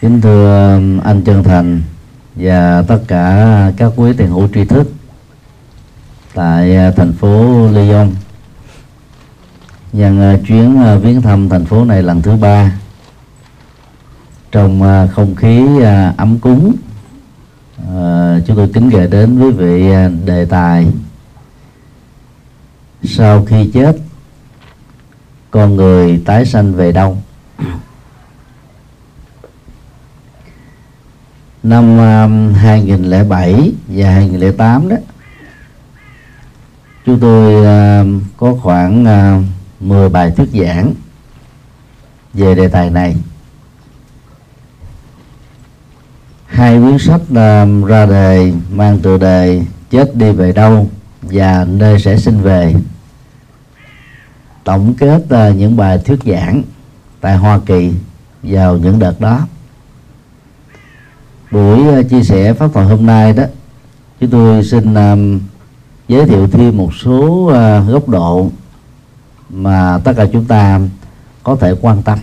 kính thưa um, anh chân thành và tất cả các quý tiền hữu tri thức tại uh, thành phố Lyon. Nhân uh, chuyến uh, viếng thăm thành phố này lần thứ ba trong không khí ấm cúng. Chúng tôi kính gửi đến quý vị đề tài sau khi chết, con người tái sanh về đâu năm um, 2007 và 2008 đó, chúng tôi um, có khoảng um, 10 bài thuyết giảng về đề tài này. Hai quyển sách ra đề mang tựa đề chết đi về đâu và nơi sẽ sinh về. Tổng kết uh, những bài thuyết giảng tại Hoa Kỳ vào những đợt đó buổi ờ, chia sẻ pháp thoại hôm nay đó chúng tôi xin um, giới thiệu thêm một số uh, góc độ mà tất cả chúng ta có thể quan tâm.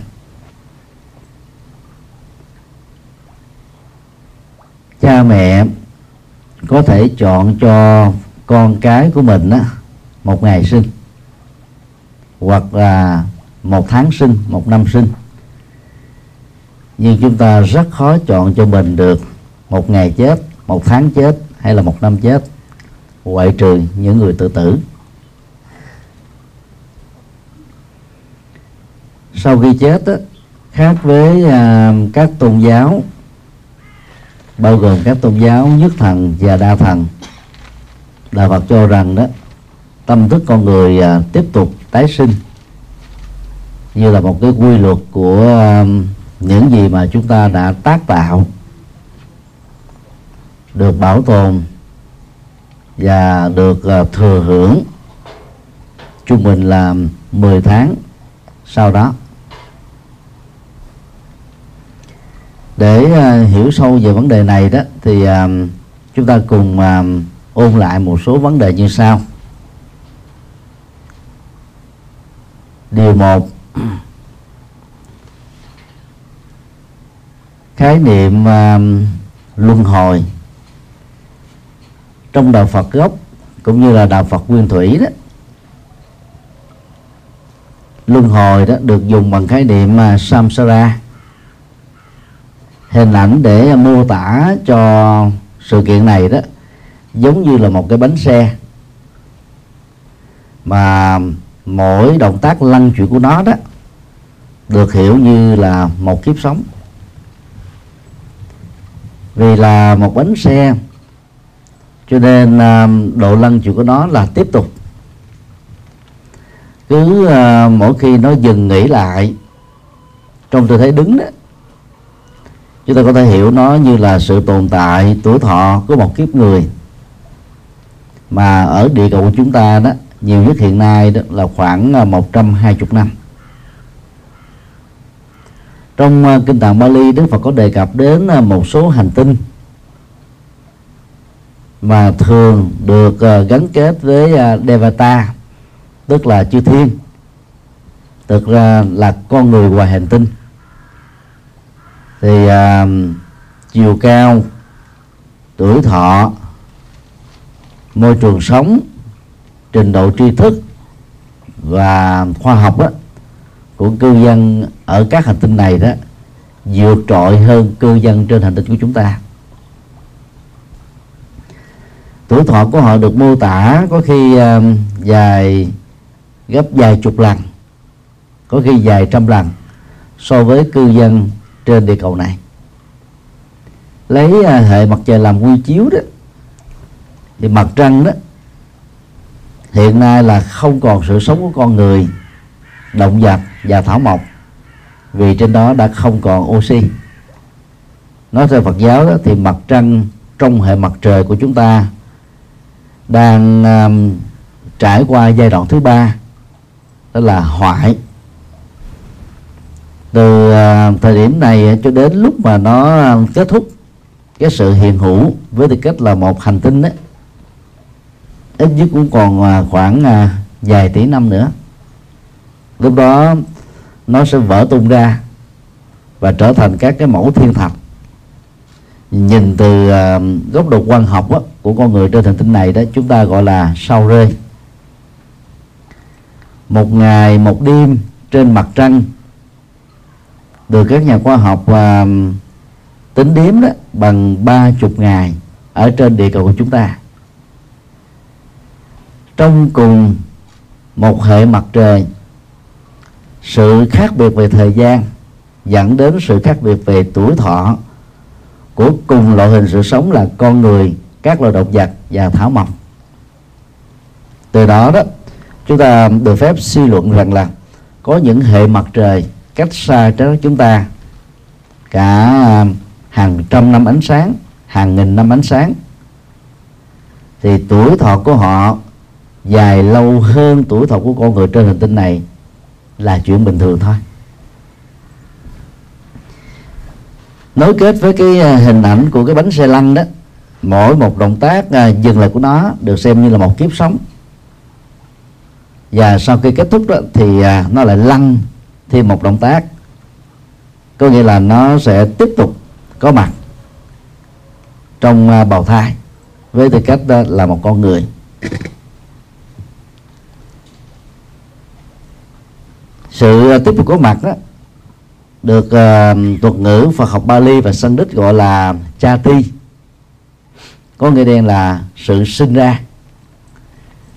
Cha mẹ có thể chọn cho con cái của mình á, một ngày sinh hoặc là một tháng sinh một năm sinh nhưng chúng ta rất khó chọn cho mình được một ngày chết một tháng chết hay là một năm chết. Ngoại trừ những người tự tử. Sau khi chết đó, khác với à, các tôn giáo bao gồm các tôn giáo nhất thần và đa thần đạo phật cho rằng đó tâm thức con người à, tiếp tục tái sinh như là một cái quy luật của à, những gì mà chúng ta đã tác tạo được bảo tồn và được ờ, thừa hưởng trung bình là 10 tháng sau đó. Để ờ, hiểu sâu về vấn đề này đó thì ờ, chúng ta cùng ôn lại một số vấn đề như sau. Điều một khái niệm uh, luân hồi trong đạo Phật gốc cũng như là đạo Phật nguyên thủy đó. Luân hồi đó được dùng bằng khái niệm uh, samsara hình ảnh để mô tả cho sự kiện này đó giống như là một cái bánh xe. Mà mỗi động tác lăn chuyển của nó đó được hiểu như là một kiếp sống vì là một bánh xe. Cho nên à, độ lăn chịu của nó là tiếp tục. Cứ à, mỗi khi nó dừng nghỉ lại, trong tư thế đứng đó, chúng ta có thể hiểu nó như là sự tồn tại, tuổi thọ của một kiếp người. Mà ở địa cầu của chúng ta đó, nhiều nhất hiện nay đó là khoảng à, 120 năm trong uh, kinh tạng Bali Đức Phật có đề cập đến uh, một số hành tinh mà thường được uh, gắn kết với Devata tức là chư thiên. Thực ra là con người ngoài hành tinh. Thì uh, chiều cao tuổi thọ môi trường sống trình độ tri thức và khoa học đó của cư dân ở các hành tinh này đó vượt trội hơn cư dân trên hành tinh của chúng ta. Tuổi thọ của họ được mô tả có khi uh, dài gấp vài chục lần có khi dài trăm lần so với cư dân trên địa cầu này. Lấy uh, hệ mặt trời làm quy chiếu đó thì mặt trăng đó hiện nay là không còn sự sống của con người động vật và thảo mộc vì trên đó đã không còn oxy. Nói theo Phật giáo đó, thì mặt trăng trong hệ mặt trời của chúng ta đang um, trải qua giai đoạn thứ ba đó là hoại. Từ uh, thời điểm này cho đến lúc mà nó um, kết thúc cái sự hiện hữu với tư cách là một hành tinh đấy ít nhất cũng còn uh, khoảng uh, vài tỷ năm nữa. Lúc đó nó sẽ vỡ tung ra và trở thành các cái mẫu thiên thạch. Nhìn từ uh, góc độ quan học á, của con người trên hành tinh này đó chúng ta gọi là sao rơi một ngày một đêm trên mặt trăng được các nhà khoa học uh, tính đếm đó bằng ba chục ngày ở trên địa cầu của chúng ta. Trong cùng một hệ mặt trời sự khác biệt về thời gian dẫn đến sự khác biệt về tuổi thọ của cùng loại hình sự sống là con người, các loài động vật và thảo mộc. Từ đó đó, chúng ta được phép suy luận rằng là có những hệ mặt trời cách xa trái chúng ta cả hàng trăm năm ánh sáng, hàng nghìn năm ánh sáng. Thì tuổi thọ của họ dài lâu hơn tuổi thọ của con người trên hành tinh này là chuyện bình thường thôi. Nối kết với cái à, hình ảnh của cái bánh xe lăn đó, mỗi một động tác à, dừng lại của nó được xem như là một kiếp sống. Và sau khi kết thúc đó thì à, nó lại lăn thêm một động tác. Có nghĩa là nó sẽ tiếp tục có mặt trong bào thai với tư cách là một con người. Sự ờ, tiếp tục có mặt đó được uh, thuật ngữ Phật học Bali và Sanskrit gọi là cha ti có nghĩa đen là sự sinh ra.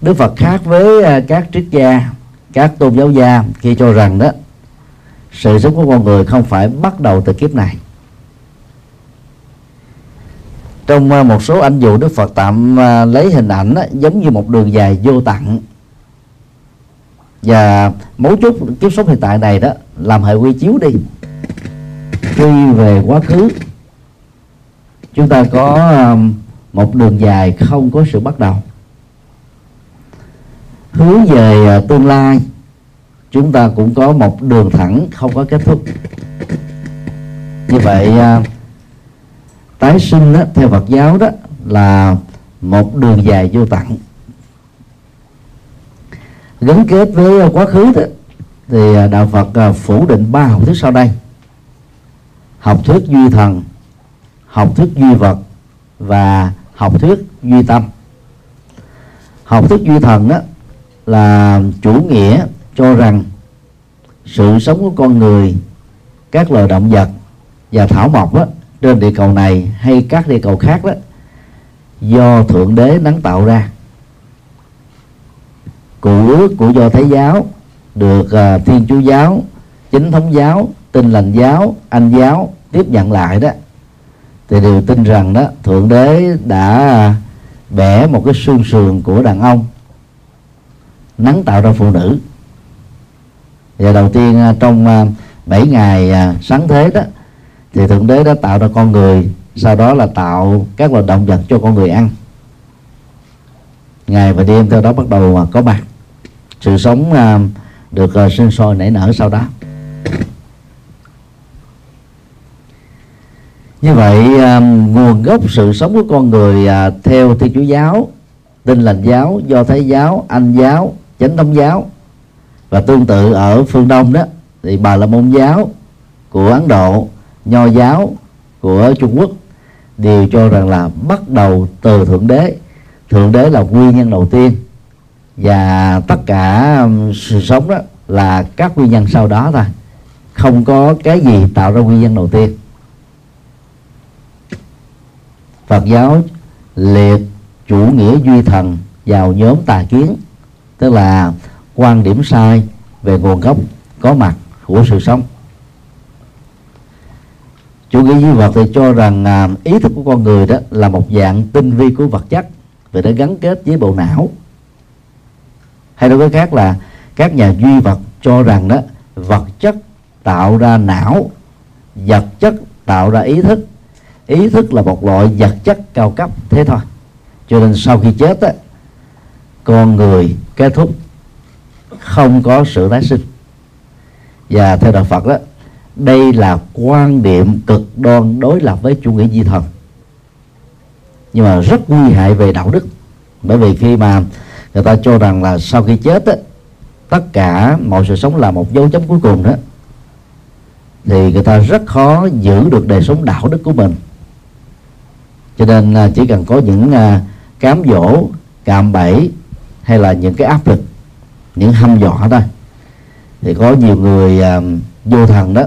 Đức Phật khác với uh, các triết gia các tôn giáo gia khi cho rằng đó sự sống của con người không phải bắt đầu từ kiếp này. Trong uh, một số anh dụ Đức Phật tạm uh, lấy hình ảnh đó, giống như một đường dài vô tận và mấu chốt kiếp sống hiện tại này đó làm hệ quy chiếu đi. Quy về quá khứ chúng ta có um, một đường dài không có sự bắt đầu. Hướng về à, tương lai chúng ta cũng có một đường thẳng không có kết thúc. Như vậy à, tái sinh đó, theo Phật giáo đó là một đường dài vô tận gắn kết với ờ, quá khứ đó, thì ờ, đạo Phật ờ, phủ định ba học thuyết sau đây. Học thuyết duy thần học thuyết duy vật và học thuyết duy tâm. Học thuyết duy thần đó là chủ nghĩa cho rằng sự sống của con người các loài động vật và thảo mộc đó, trên địa cầu này hay các địa cầu khác đó do thượng đế nắng tạo ra cụ nước của do thái giáo được uh, thiên chúa giáo chính thống giáo tin lành giáo anh giáo tiếp nhận lại đó. Thì đều tin rằng đó thượng đế đã à, bẻ một cái xương sườn của đàn ông nắng tạo ra phụ nữ. Và đầu tiên à, trong 7 ngày sáng thế đó thì thượng đế đã tạo ra con người sau đó là tạo các loài động vật cho con người ăn ngày và đêm theo đó bắt đầu à, có mặt sự sống à, được à, sinh sôi nảy nở sau đó. Như vậy nguồn gốc sự sống của con người theo thiên chúa giáo, tin lành giáo, do thái giáo, anh giáo, chánh thống giáo, và tương tự ở phương đông đó, thì bà la môn giáo của ấn độ, nho giáo của trung quốc đều cho rằng là bắt đầu từ thượng đế thượng đế là nguyên nhân đầu tiên. Và tất cả um, sự sống đó là các nguyên nhân sau đó thôi. Không có cái gì tạo ra nguyên nhân đầu tiên. Phật giáo liệt chủ nghĩa duy thần vào nhóm tà kiến, tức là quan điểm sai về nguồn gốc, có mặt của sự sống. Chủ nghĩa duy vật thì cho rằng à, ý thức của con người đó là một dạng tinh vi của vật chất vì nó gắn kết với bộ não. Hay nói cách khác là, các nhà duy vật cho rằng đó, vật chất tạo ra não, vật chất tạo ra ý thức. Ý thức là một loại vật chất cao cấp, thế thôi. Cho nên sau khi chết á, con người kết thúc không có sự tái sinh. Và theo đạo Phật đó, đây là quan điểm cực đoan đối lập với chủ nghĩa di thần nhưng mà rất nguy hại về đạo đức. Bởi vì khi mà người ta cho rằng là sau khi chết á, tất cả mọi sự sống là một dấu chấm cuối cùng đó thì người ta rất khó giữ được đời sống đạo đức của mình. Cho nên à, chỉ cần có những à, cám dỗ cạm bẫy hay là những cái áp lực những hăm dọa thôi thì có nhiều người à, vô thần đó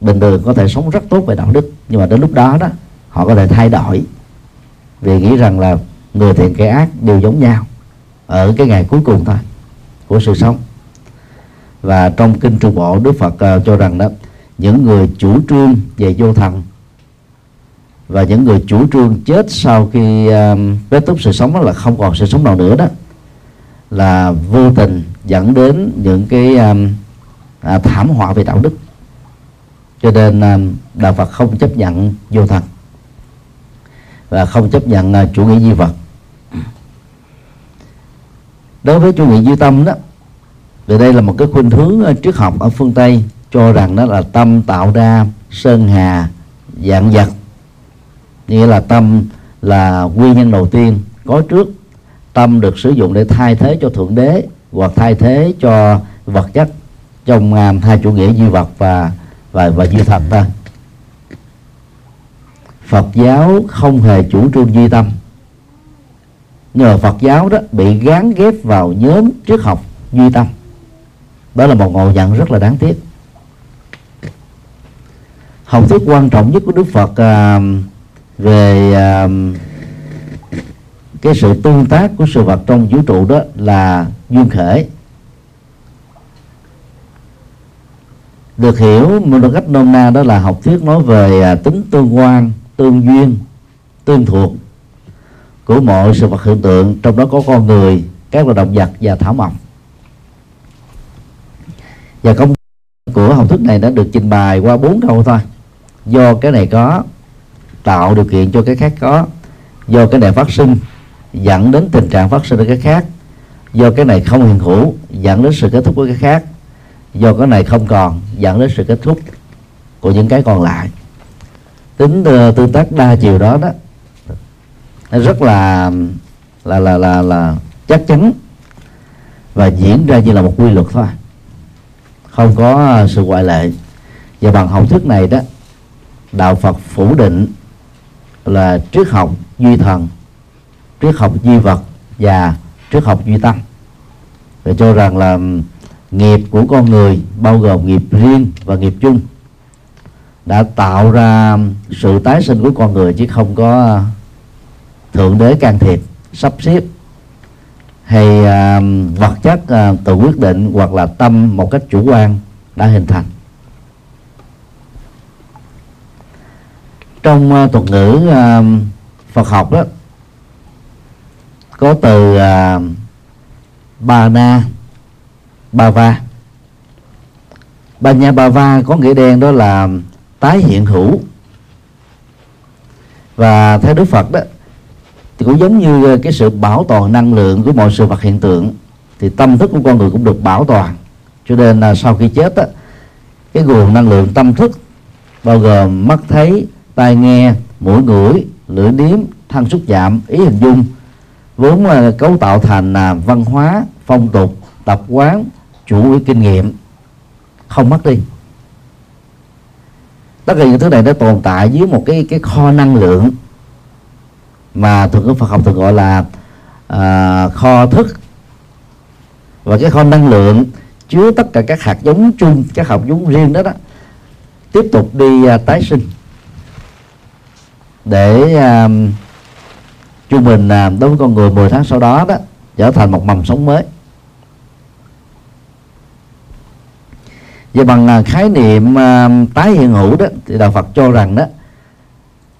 bình thường có thể sống rất tốt về đạo đức. Nhưng mà đến lúc đó đó họ có thể thay đổi vì nghĩ rằng là người thiện kẻ ác đều giống nhau ở cái ngày cuối cùng thôi của sự sống. Và trong kinh trung bộ đức phật uh, cho rằng đó những người chủ trương về vô thần và những người chủ trương chết sau khi uh, kết thúc sự sống đó là không còn sự sống nào nữa đó là vô tình dẫn đến những cái um, à, thảm họa về đạo đức. Cho nên um, đạo Phật không chấp nhận vô thần và không chấp nhận à, chủ nghĩa duy vật. Đối với chủ nghĩa duy tâm đó, thì đây là một cái khuynh hướng à, triết học ở phương Tây cho rằng đó là tâm tạo ra sơn hà, dạng vật. Nghĩa là tâm là nguyên nhân đầu tiên có trước. Tâm được sử dụng để thay thế cho thượng đế hoặc thay thế cho vật chất trong à, hai chủ nghĩa duy vật và và và duy thật ta. Phật giáo không hề chủ trương duy tâm. Nhờ Phật giáo đó bị gán ghép vào nhóm triết học duy tâm. Đó là một ngộ nhận rất là đáng tiếc. Học thuyết quan trọng nhất của Đức Phật à, về à, cái sự tương tác của sự vật trong vũ trụ đó là duyên khởi được hiểu một cách nôm na đó là học thuyết nói về à, tính tương quan tương duyên, tương thuộc của mọi sự vật hiện tượng, trong đó có con người, các loài động vật và thảo mộc. Và công của học thuyết này đã được trình bày qua bốn câu thôi. Do cái này có tạo điều kiện cho cái khác có, do cái này phát sinh, dẫn đến tình trạng phát sinh ở cái khác. Do cái này không hiện hữu, dẫn đến sự kết thúc của cái khác. Do cái này không còn, dẫn đến sự kết thúc của những cái còn lại tính ờ, tương tác đa chiều đó đó nó rất là là là là là chắc chắn và diễn ra như là một quy luật thôi. Không có ờ, sự ngoại lệ. Và bằng học thuyết này đó, đạo Phật phủ định là triết học duy thần, triết học duy vật và triết học duy tâm. Để cho rằng là ừ, nghiệp của con người bao gồm nghiệp riêng và nghiệp chung đã tạo ra sự tái sinh của con người chứ không có thượng đế can thiệp sắp xếp. Hay uh, vật chất uh, tự quyết định hoặc là tâm một cách chủ quan đã hình thành. Trong uh, thuật ngữ uh, Phật học đó có từ uh, ba na ba va. Ba nha ba va có nghĩa đen đó là tái hiện hữu. Và theo đức phật đó thì cũng giống như cái sự bảo toàn năng lượng của mọi sự vật hiện tượng thì tâm thức của con người cũng được bảo toàn. Cho nên là sau khi chết đó, cái nguồn năng lượng tâm thức bao gồm mắt thấy tai nghe mũi ngửi lưỡi nếm thân xúc chạm ý hình dung vốn là cấu tạo thành là văn hóa phong tục tập quán chủ yếu kinh nghiệm. Không mất đi tất cả những thứ này nó tồn tại dưới một cái cái kho năng lượng mà thường ngữ Phật học thường gọi là uh, kho thức. Và cái kho năng lượng chứa tất cả các hạt giống chung các hạt giống riêng đó đó tiếp tục đi uh, tái sinh. Để uh, trung bình uh, đối với con người 10 tháng sau đó đó trở thành một mầm sống mới. Và bằng à, khái niệm à, tái hiện hữu đó thì đạo Phật cho rằng đó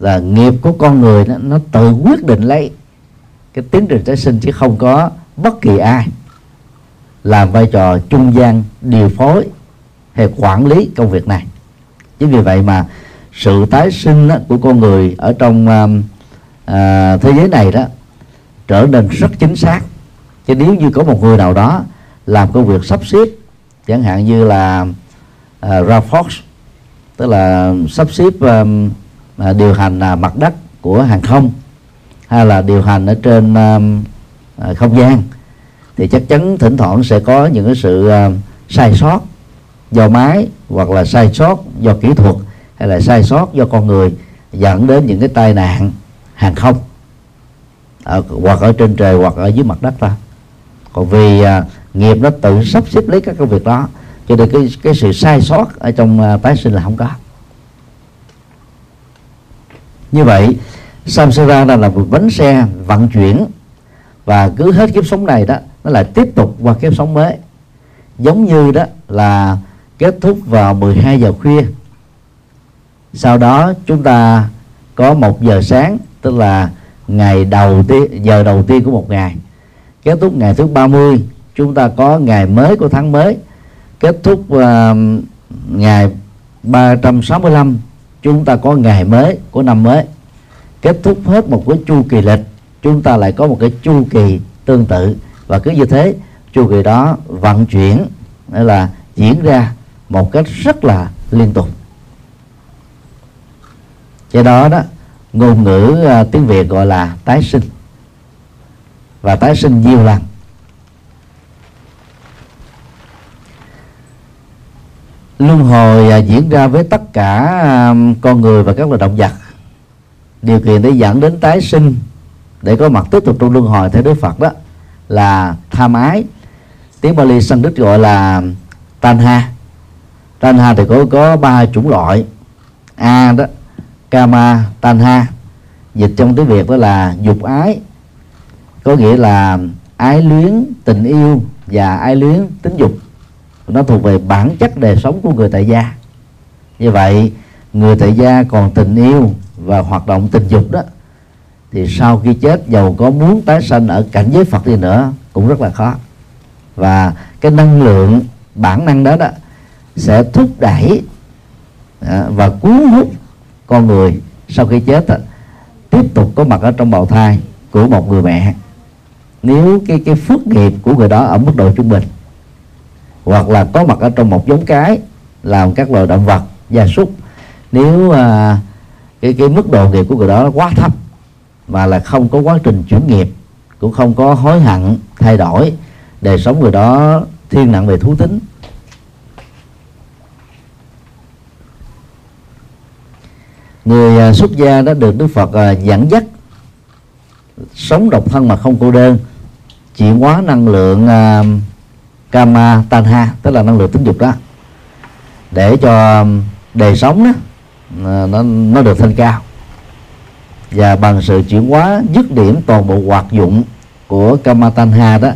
là nghiệp của con người đó, nó tự quyết định lấy cái tiến trình tái sinh chứ không có bất kỳ ai. Làm vai trò trung gian điều phối hay quản lý công việc này. Chính vì vậy mà sự tái sinh đó, của con người ở trong uh, à, thế giới này đó trở nên rất chính xác. Chứ nếu như có một người nào đó làm công việc sắp xếp chẳng hạn như là À, uh, Rafox tức là sắp xếp um, uh, điều hành uh, mặt đất của hàng không hay là điều hành ở trên um, uh, không gian thì chắc chắn thỉnh thoảng sẽ có những cái sự uh, sai sót do máy hoặc là sai sót do kỹ thuật hay là sai sót do con người dẫn đến những cái tai nạn hàng không ở, hoặc ở trên trời hoặc ở dưới mặt đất ta còn vì à, nghiệp nó tự sắp xếp lấy các công việc đó cho nên cái cái sự sai sót ở trong à, tái sinh là không có. Như vậy, samsara là là một bánh xe vận chuyển và cứ hết kiếp sống này đó, nó lại tiếp tục qua kiếp sống mới. Giống như đó là kết thúc vào 12 giờ khuya. Sau đó chúng ta có một giờ sáng, tức là ngày đầu tiên giờ đầu tiên của một ngày. Kết thúc ngày thứ 30 chúng ta có ngày mới của tháng mới kết thúc uh, ngày 365 chúng ta có ngày mới của năm mới. Kết thúc hết một cái chu kỳ lịch chúng ta lại có một cái chu kỳ tương tự. Và cứ như thế chu kỳ đó vận chuyển nghĩa là diễn ra một cách rất là liên tục. Do đó đó ngôn ngữ uh, tiếng việt gọi là tái sinh. Và tái sinh nhiều lần. Luân hồi à, diễn ra với tất cả à, con người và các loài động vật. Điều kiện để dẫn đến tái sinh, để có mặt tiếp tục trong luân hồi theo Đức Phật đó, là tham ái. Tiếng Bali Sanskrit gọi là tanha. Tanha thì có có ba chủng loại. A đó, kama, tanha. Dịch trong tiếng việt đó là dục ái, có nghĩa là ái luyến, tình yêu và ái luyến, tính dục nó thuộc về bản chất đời sống của người tại gia. Như vậy người tại gia còn tình yêu và hoạt động tình dục đó thì sau khi chết giàu có muốn tái sanh ở cảnh giới Phật đi nữa cũng rất là khó. Và cái năng lượng bản năng đó đó sẽ thúc đẩy à, và cuốn hút con người sau khi chết đó, tiếp tục có mặt ở trong bào thai của một người mẹ. Nếu cái cái phước nghiệp của người đó ở mức độ trung bình hoặc là có mặt ở trong một giống cái làm các loài động vật gia súc. Nếu à, cái cái mức độ nghiệp của người đó quá thấp mà là không có quá trình chuyển nghiệp cũng không có hối hận thay đổi đời sống người đó thiên nặng về thú tính. Người à, xuất gia đã được đức phật à, dẫn dắt sống độc thân mà không cô đơn chuyển hóa năng lượng à, kama tanha tức là năng lượng tính dục đó để cho đời sống đó nó nó được thanh cao. Và bằng sự chuyển hóa dứt điểm toàn bộ hoạt dụng của kama tanha đó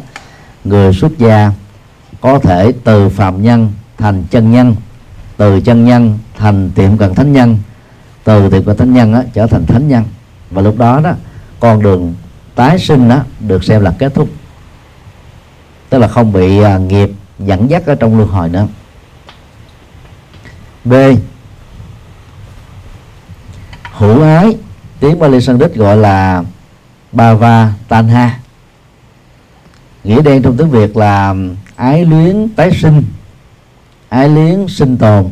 người xuất gia có thể từ phạm nhân thành chân nhân từ chân nhân thành tiệm cận thánh nhân từ tiệm cận thánh nhân đó, trở thành thánh nhân. Và lúc đó đó con đường tái sinh đó được xem là kết thúc tức là không bị à, nghiệp dẫn dắt ở trong luân hồi nữa. B. Hữu ái tiếng Bali Sanskrit gọi là Bava Tanha nghĩa đen trong tiếng Việt là ái luyến tái sinh ái luyến sinh tồn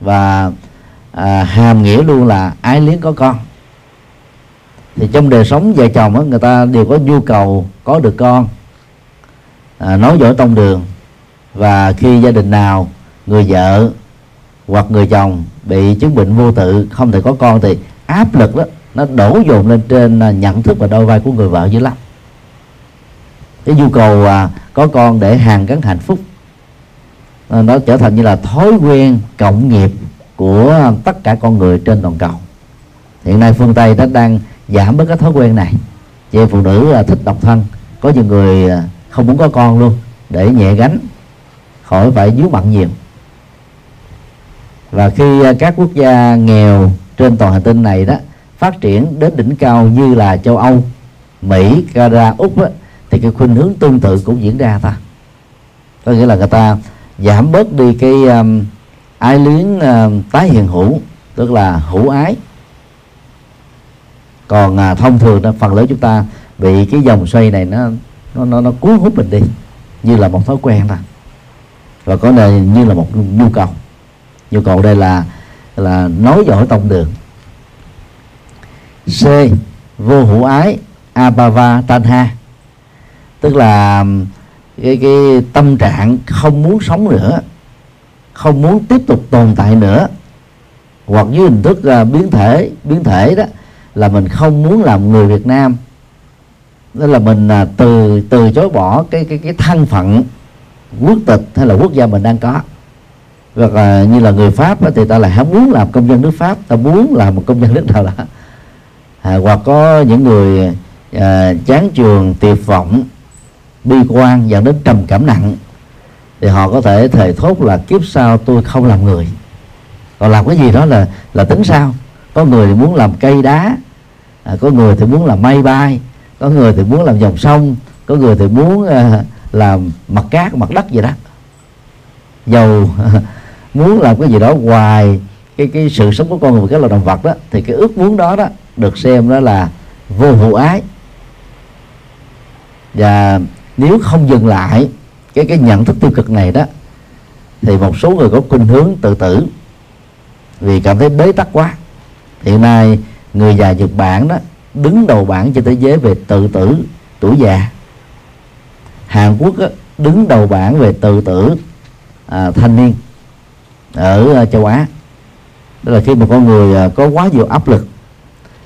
và à, hàm nghĩa luôn là ái luyến có con. Thì trong đời sống vợ chồng đó, người ta đều có nhu cầu có được con à, nói dối tông đường. Và khi gia đình nào người vợ hoặc người chồng bị chứng bệnh vô tự không thể có con thì áp lực đó nó đổ dồn lên trên à, nhận thức và đôi vai của người vợ dữ lắm. Cái nhu cầu à, có con để hàng gắn hạnh phúc à, nó trở thành như là thói quen cộng nghiệp của tất cả con người trên toàn cầu. Hiện nay phương tây đã đang giảm bớt cái thói quen này. Chị phụ nữ là thích độc thân. Có nhiều người à, không muốn có con luôn để nhẹ gánh khỏi phải dướng bận nhiều và khi à, các quốc gia nghèo trên toàn hành tinh này đó phát triển đến đỉnh cao như là châu Âu, Mỹ, Canada, Úc đó, thì cái khuynh hướng tương tự cũng diễn ra ta. Có nghĩa là người ta giảm bớt đi cái um, ái luyến uh, tái hiện hữu, tức là hữu ái. Còn uh, thông thường đó, phần lớn chúng ta bị cái dòng xoay này nó nó nó, nó cuốn hút mình đi như là một thói quen thôi. Và có này như là một nhu cầu. Nhu cầu đây là là nói giỏi tông đường. C vô hữu ái abava tanha. Tức là cái cái tâm trạng không muốn sống nữa không muốn tiếp tục tồn tại nữa. Hoặc dưới hình thức uh, biến thể biến thể đó là mình không muốn làm người Việt Nam đó là mình à, từ từ chối bỏ cái cái cái thân phận quốc tịch hay là quốc gia mình đang có. Hoặc là như là người Pháp đó, thì ta lại không muốn làm công dân nước Pháp ta muốn làm một công dân nước nào đó. À, hoặc có những người à, chán trường tuyệt vọng bi quan dẫn đến trầm cảm nặng thì họ có thể thề thốt là kiếp sau tôi không làm người. Còn làm cái gì đó là là tính sao? Có người thì muốn làm cây đá à, có người thì muốn làm mây bay có người thì muốn làm dòng sông, có người thì muốn à, làm mặt cát, mặt đất gì đó. Dầu, muốn làm cái gì đó ngoài cái cái sự sống của con người cái là động vật đó, thì cái ước muốn đó đó được xem đó là vô vụ ái. Và nếu không dừng lại cái cái nhận thức tiêu cực này đó, thì một số người có khuynh hướng tự tử vì cảm thấy bế tắc quá. Hiện nay người già Nhật Bản đó đứng đầu bảng trên thế giới về tự tử tuổi già. Hàn Quốc đứng đầu bảng về tự tử à, thanh niên ở à, châu Á. Đó là khi một con người à, có quá nhiều áp lực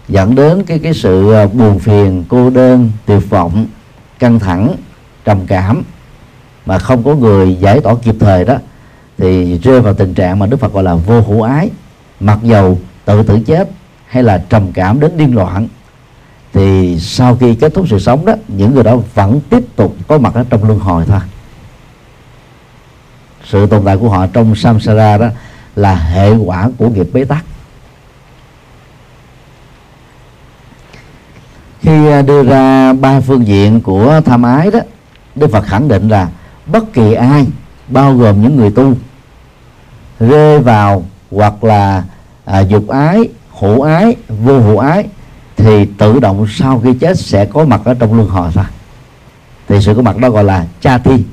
dẫn đến cái cái sự à, buồn phiền cô đơn tuyệt vọng căng thẳng trầm cảm mà không có người giải tỏa kịp thời đó thì rơi vào tình trạng mà Đức Phật gọi là vô hữu ái mặc dầu tự tử chết hay là trầm cảm đến điên loạn thì sau khi kết thúc sự sống đó những người đó vẫn tiếp tục có mặt ở trong luân hồi thôi. Sự tồn tại của họ trong samsara đó là hệ quả của nghiệp bế tắc. Khi à, đưa ra ba phương diện của tham ái đó đức phật khẳng định là bất kỳ ai bao gồm những người tu rơi vào hoặc là à, dục ái hữu ái vô hữu ái thì tự động sau khi chết sẽ có mặt ở trong luân hồi thôi. Thì sự có mặt đó gọi là cha thi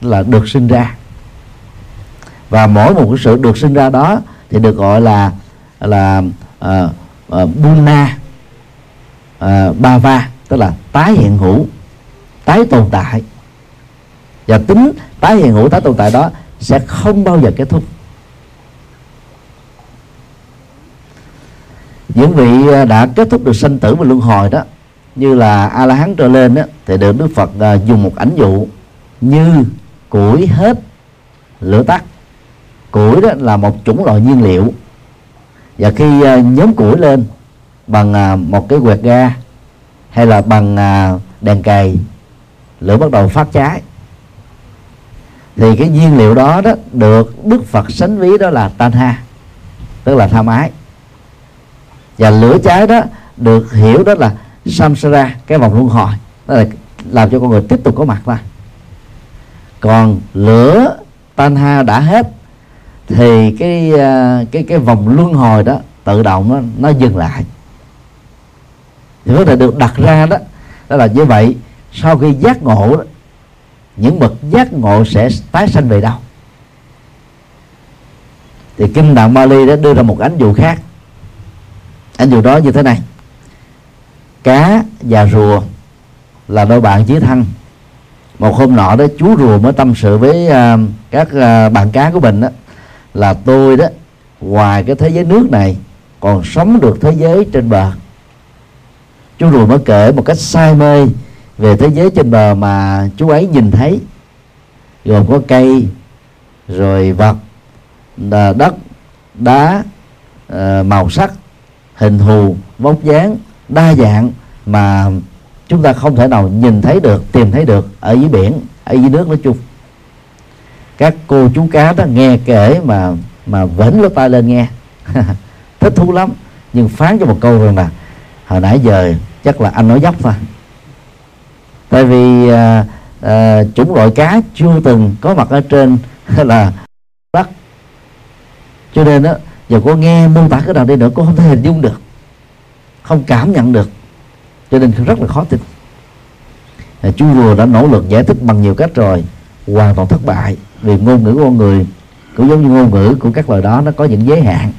là được sinh ra. Và mỗi một cái sự được sinh ra đó thì được gọi là là uh, uh, buna uh, bava tức là tái hiện hữu tái tồn tại. Và tính tái hiện hữu tái tồn tại đó sẽ không bao giờ kết thúc. Những vị à, đã kết thúc được sanh tử và luân hồi đó, như là a la hán trở lên đó thì được đức phật à, dùng một ảnh dụ như củi hết lửa tắt. Củi đó là một chủng loại nhiên liệu. Và khi à, nhóm củi lên bằng một cái quẹt ga hay là bằng đèn cày, lửa bắt đầu phát cháy. Thì cái nhiên liệu đó đó được đức phật sánh ví đó là tanha, tức là tham ái và lửa cháy đó được hiểu đó là samsara cái vòng luân hồi. Đó là làm cho con người tiếp tục có mặt ra còn lửa tanha đã hết thì cái à, cái cái vòng luân hồi đó tự động nó, nó dừng lại. Thì vấn đề được đặt ra đó đó là như vậy sau khi giác ngộ đó, những bậc giác ngộ sẽ tái sanh về đâu? Thì kinh đạo Bali đã đưa ra một ánh dụ khác anh dụ đó như thế này. Cá và rùa là đôi bạn chí thân. Một hôm nọ đó chú rùa mới tâm sự với uh, các uh, bạn cá của mình đó là tôi đó ngoài cái thế giới nước này còn sống được thế giới trên bờ. Chú rùa mới kể một cách say mê về thế giới trên bờ mà chú ấy nhìn thấy. Gồm có cây rồi vật đất đá ờ, màu sắc hình thù vóc dáng đa dạng mà chúng ta không thể nào nhìn thấy được tìm thấy được ở dưới biển ở dưới nước nói chung. Các cô chú cá đó nghe kể mà mà vẫn lỗ tai lên nghe. Thích thú lắm nhưng phán cho một câu rằng là hồi nãy giờ chắc là anh nói dốc thôi. Tại vì à, à, chủng loại cá chưa từng có mặt ở trên là đất. Cho nên đó giờ cô nghe mô tả cái nào đi nữa cô không thể hình dung được không cảm nhận được. Cho nên rất là khó tin. À, chú rùa đã nỗ lực giải thích bằng nhiều cách rồi hoàn toàn thất bại. Vì ngôn ngữ của con người cũng giống như ngôn ngữ của các loài đó nó có những giới hạn.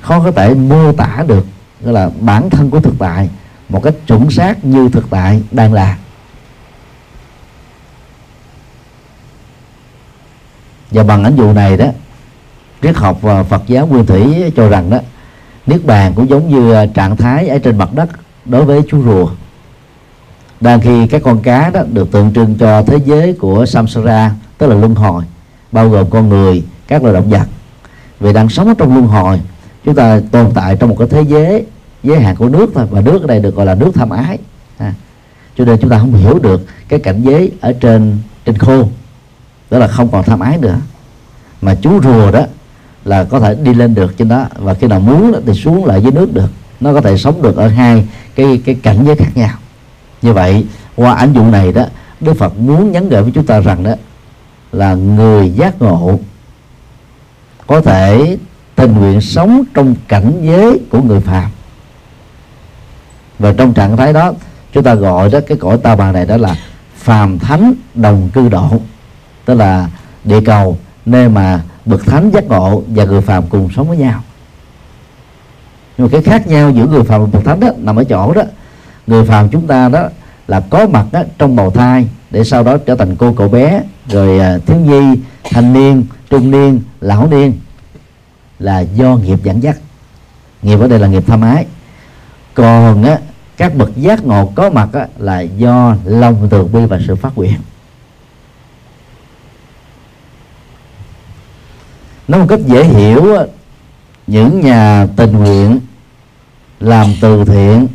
Khó có thể mô tả được gọi là bản thân của thực tại một cách chuẩn xác như thực tại đang là. Và bằng ảnh dụ này đó triết học và Phật giáo nguyên thủy cho rằng đó, niết bàn cũng giống như ờ, trạng thái ở trên mặt đất đối với chú rùa. Đang khi các con cá đó được tượng trưng cho thế giới của samsara, tức là luân hồi, bao gồm con người, các loài động vật. Vì đang sống trong luân hồi, chúng ta tồn tại trong một cái thế giới giới hạn của nước thôi, và nước ở đây được gọi là nước tham ái. À. cho nên chúng ta không hiểu được cái cảnh giới ở trên trên khô đó là không còn tham ái nữa. Mà chú rùa đó là có thể đi lên được trên đó. Và khi nào muốn thì xuống lại dưới nước được. Nó có thể sống được ở hai cái cái cảnh giới khác nhau. Như vậy, qua ảnh dụng này đó, Đức Phật muốn nhắn gửi với chúng ta rằng đó, là người giác ngộ có thể tình nguyện sống trong cảnh giới của người phàm. Và trong trạng thái đó, chúng ta gọi đó, cái cõi ta bà này đó là phàm thánh đồng cư độ. Tức là địa cầu, nơi mà bậc thánh giác ngộ và người phàm cùng sống với nhau. Nhưng mà cái khác nhau giữa người phàm và bậc thánh đó nằm ở chỗ đó. Người phàm chúng ta đó là có mặt đó, trong bào thai để sau đó trở thành cô cậu bé rồi à, thiếu nhi thanh niên trung niên lão niên là do nghiệp dẫn dắt. Nghiệp ở đây là nghiệp tham ái. Còn á, các bậc giác ngộ có mặt á, là do lòng từ bi và sự phát nguyện. Nói một cách dễ hiểu những nhà tình nguyện làm từ thiện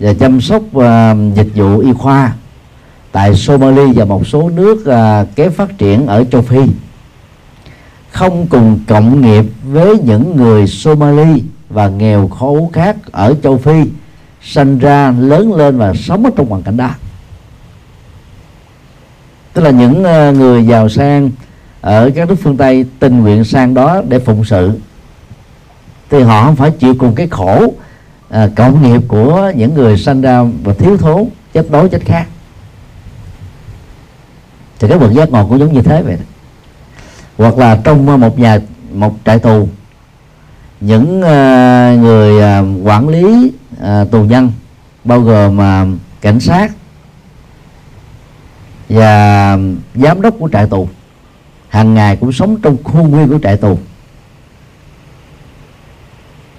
và chăm sóc uh, dịch vụ y khoa tại Somalia và một số nước à, uh, kém phát triển ở châu Phi không cùng cộng nghiệp với những người Somali và nghèo khổ khác ở châu Phi sinh ra lớn lên và sống ở trong hoàn cảnh đó. Tức là những uh, người giàu sang ở các nước phương Tây tình nguyện sang đó để phụng sự thì họ không phải chịu cùng cái khổ à, cộng nghiệp của những người sanh ra và thiếu thốn chết đói chết khác thì cái bậc giác ngộ cũng giống như thế vậy đó. hoặc là trong một nhà một trại tù những uh, người uh, quản lý uh, tù nhân bao gồm uh, cảnh sát và giám đốc của trại tù hàng ngày cũng sống trong khuôn viên của trại tù.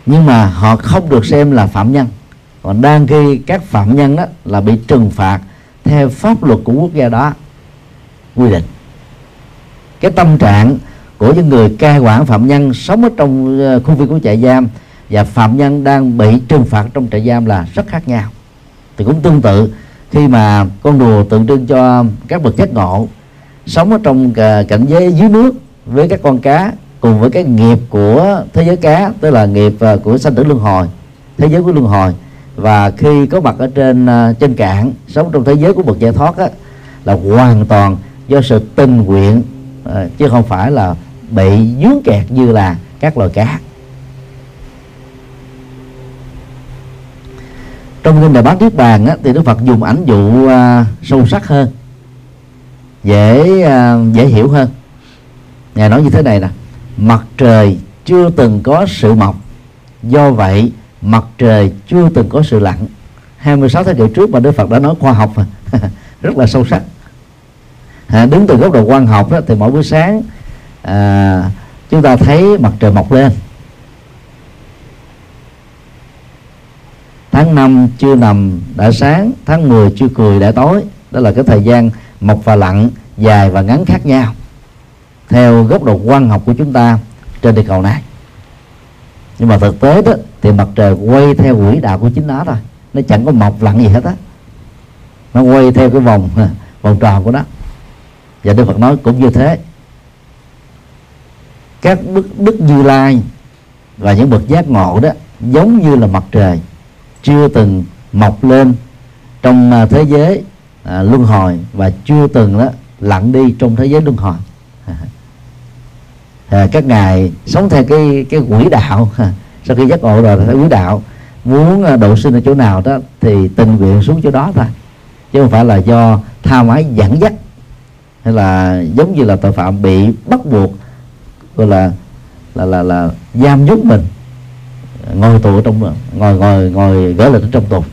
Nhưng mà họ không được xem là phạm nhân. Còn đang khi các phạm nhân đó là bị trừng phạt theo pháp luật của quốc gia đó, quy định. Cái tâm trạng của những người cai quản phạm nhân sống ở trong ờ, khu vực viên của trại giam và phạm nhân đang bị trừng phạt trong trại giam là rất khác nhau. Thì cũng tương tự khi mà con đùa tượng trưng cho các bậc giác ngộ sống ở trong à, cảnh giới dưới nước với các con cá cùng với cái nghiệp của thế giới cá tức là nghiệp à, của sanh tử luân hồi thế giới của luân hồi. Và khi có mặt ở trên à, trên cạn sống trong thế giới của bậc giải thoát á, là hoàn toàn do sự tình nguyện chứ không phải là bị dướng kẹt như là các loài cá. Trong kinh đại bát niết bàn á, thì đức phật dùng ảnh dụ sâu sắc hơn dễ à, dễ hiểu hơn. Ngài nói như thế này nè mặt trời chưa từng có sự mọc do vậy mặt trời chưa từng có sự lặn. 26 thế kỷ trước mà Đức Phật đã nói khoa học mà rất là sâu sắc. À, đứng từ góc độ quan học đó, thì mỗi buổi sáng à, chúng ta thấy mặt trời mọc lên. Tháng 5 chưa nằm đã sáng tháng 10 chưa cười đã tối. Đó là cái thời gian mọc và lặn, dài và ngắn khác nhau, theo góc độ quan học của chúng ta trên địa cầu này nhưng mà thực tế đó, thì mặt trời quay theo quỹ đạo của chính nó thôi. Nó chẳng có mọc, lặn gì hết á. Nó quay theo cái vòng vòng tròn của nó. Và đức phật nói cũng như thế. Các đức đức như lai và những bậc giác ngộ đó giống như là mặt trời chưa từng mọc lên trong à, thế giới à, luân hồi và chưa từng đó lặn đi trong thế giới luân hồi. À, các ngài sống theo cái cái quỹ đạo. Sau khi giác ngộ rồi theo quỹ đạo. Muốn à, độ sinh ở chỗ nào đó thì tình nguyện xuống chỗ đó thôi. Chứ không phải là do tha mái dẫn dắt hay là giống như là tội phạm bị bắt buộc gọi là là là là giam nhốt mình. Ngồi tù ở trong ngồi ngồi ngồi gỡ lên trong tù.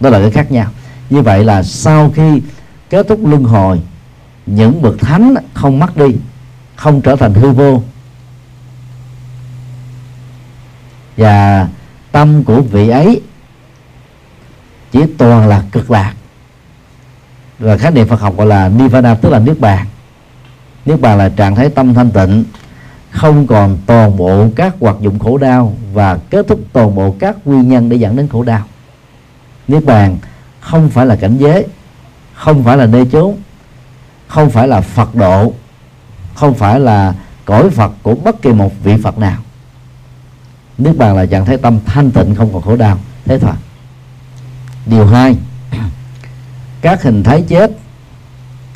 Đó là cái khác nhau như vậy là sau khi kết thúc luân hồi, những bậc thánh không mất đi, không trở thành hư vô. Và tâm của vị ấy chỉ toàn là cực lạc. Và khái niệm Phật học gọi là Nirvana, tức là nước bàn. Nước bàn là trạng thái tâm thanh tịnh, không còn toàn bộ các hoạt dụng khổ đau và kết thúc toàn bộ các nguyên nhân để dẫn đến khổ đau. Nước bàn không phải là cảnh giới không phải là nơi chốn không phải là phật độ không phải là cõi phật của bất kỳ một vị phật nào. Nước bàn là trạng thái tâm thanh tịnh không còn khổ đau. Thế thôi. Điều hai các hình thái chết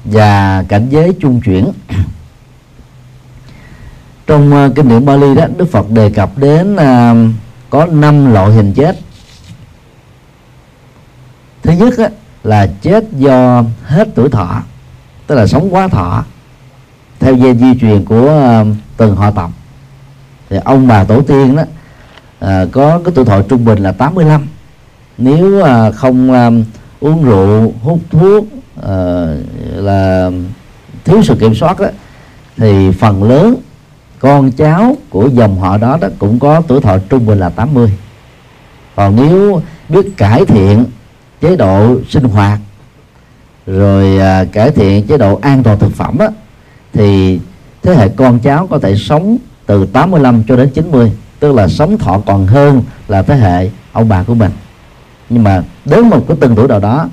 và cảnh giới chung chuyển. Trong uh, kinh điển Bali đó Đức Phật đề cập đến uh, có năm loại hình chết thứ nhất á, là chết do hết tuổi thọ tức là sống quá thọ theo dây di truyền của từng họ tộc thì ông bà tổ tiên đó à, có cái tuổi thọ trung bình là 85 nếu à, không à, uống rượu hút thuốc à, là thiếu sự kiểm soát đó, thì phần lớn con cháu của dòng họ đó đó cũng có tuổi thọ trung bình là 80 còn nếu biết cải thiện chế độ sinh hoạt rồi à, cải thiện chế độ an toàn thực phẩm á, thì thế hệ con cháu có thể sống từ 85 cho đến 90 tức là sống thọ còn hơn là thế hệ ông bà của mình. Nhưng mà đến một cái từng tuổi nào đó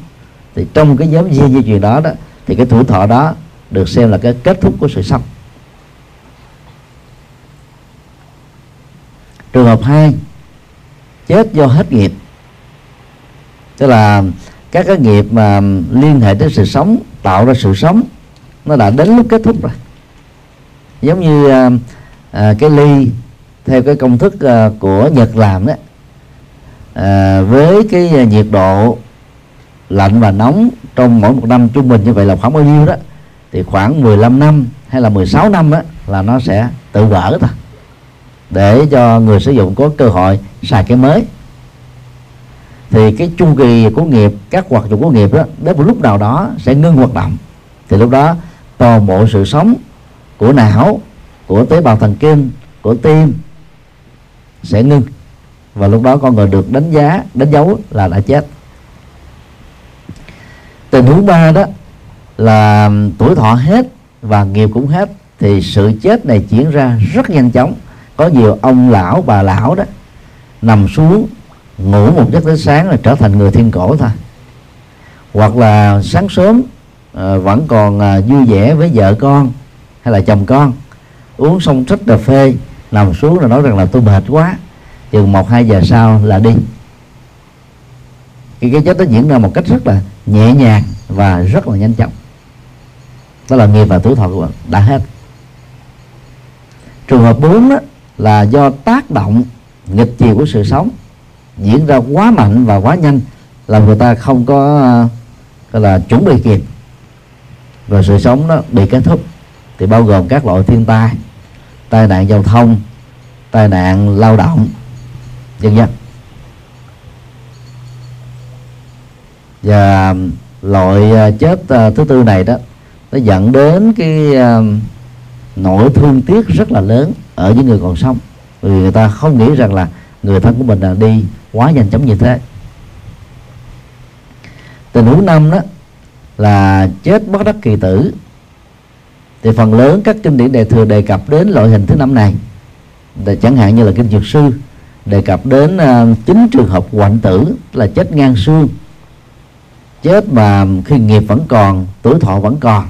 thì trong cái nhóm di di truyền đó đó thì cái tuổi thọ đó được xem là cái kết thúc của sự sống. Trường hợp hai chết do hết nghiệp tức là các cái nghiệp mà liên hệ đến sự sống tạo ra sự sống nó đã đến lúc kết thúc rồi. Giống như à, à, cái ly theo cái công thức à, của Nhật làm đó à, với cái nhiệt độ lạnh và nóng trong mỗi một năm trung bình như vậy là khoảng bao nhiêu đó thì khoảng 15 năm hay là 16 năm đó là nó sẽ tự vỡ thôi để cho người sử dụng có cơ hội xài cái mới thì cái chu kỳ của nghiệp, các hoạt động của nghiệp đó, đến một lúc nào đó sẽ ngưng hoạt động. Thì lúc đó, toàn bộ sự sống của não, của tế bào thần kinh, của tim sẽ ngưng. Và lúc đó con người được đánh giá, đánh dấu là đã chết. Tình huống ba đó là tuổi thọ hết và nghiệp cũng hết, thì sự chết này diễn ra rất nhanh chóng. Có nhiều ông lão, bà lão đó nằm xuống ngủ một giấc đến sáng là trở thành người thiên cổ thôi. Hoặc là sáng sớm à, vẫn còn à, vui vẻ với vợ con hay là chồng con. Uống xong trích cà phê nằm xuống là nói rằng là tôi mệt quá chừng một hai giờ sau là đi. Cái cái chết đó diễn ra một cách rất là nhẹ nhàng và rất là nhanh chóng. Đó là nghiệp và tuổi thọ của bạn đã hết. Trường hợp 4 đó là do tác động nghịch chiều của sự sống diễn ra quá mạnh và quá nhanh làm người ta không có ờ, gọi là chuẩn bị kịp. Và sự sống đó bị kết thúc thì bao gồm các loại thiên tai tai nạn giao thông, tai nạn lao động, vân vân. Và loại ờ, chết ờ, thứ tư này đó, nó dẫn đến cái nỗi thương tiếc rất là lớn ở những người còn sống. Vì người ta không nghĩ rằng là người thân của mình là đi quá nhanh chóng như thế. Tình huống năm đó là chết bất đắc kỳ tử. Thì phần lớn các kinh điển đề thừa đề cập đến loại hình thứ năm này. Để chẳng hạn như là kinh dược sư đề cập đến uh, trường hợp hoạn tử là chết ngang xương. Chết mà khi nghiệp vẫn còn tuổi thọ vẫn còn.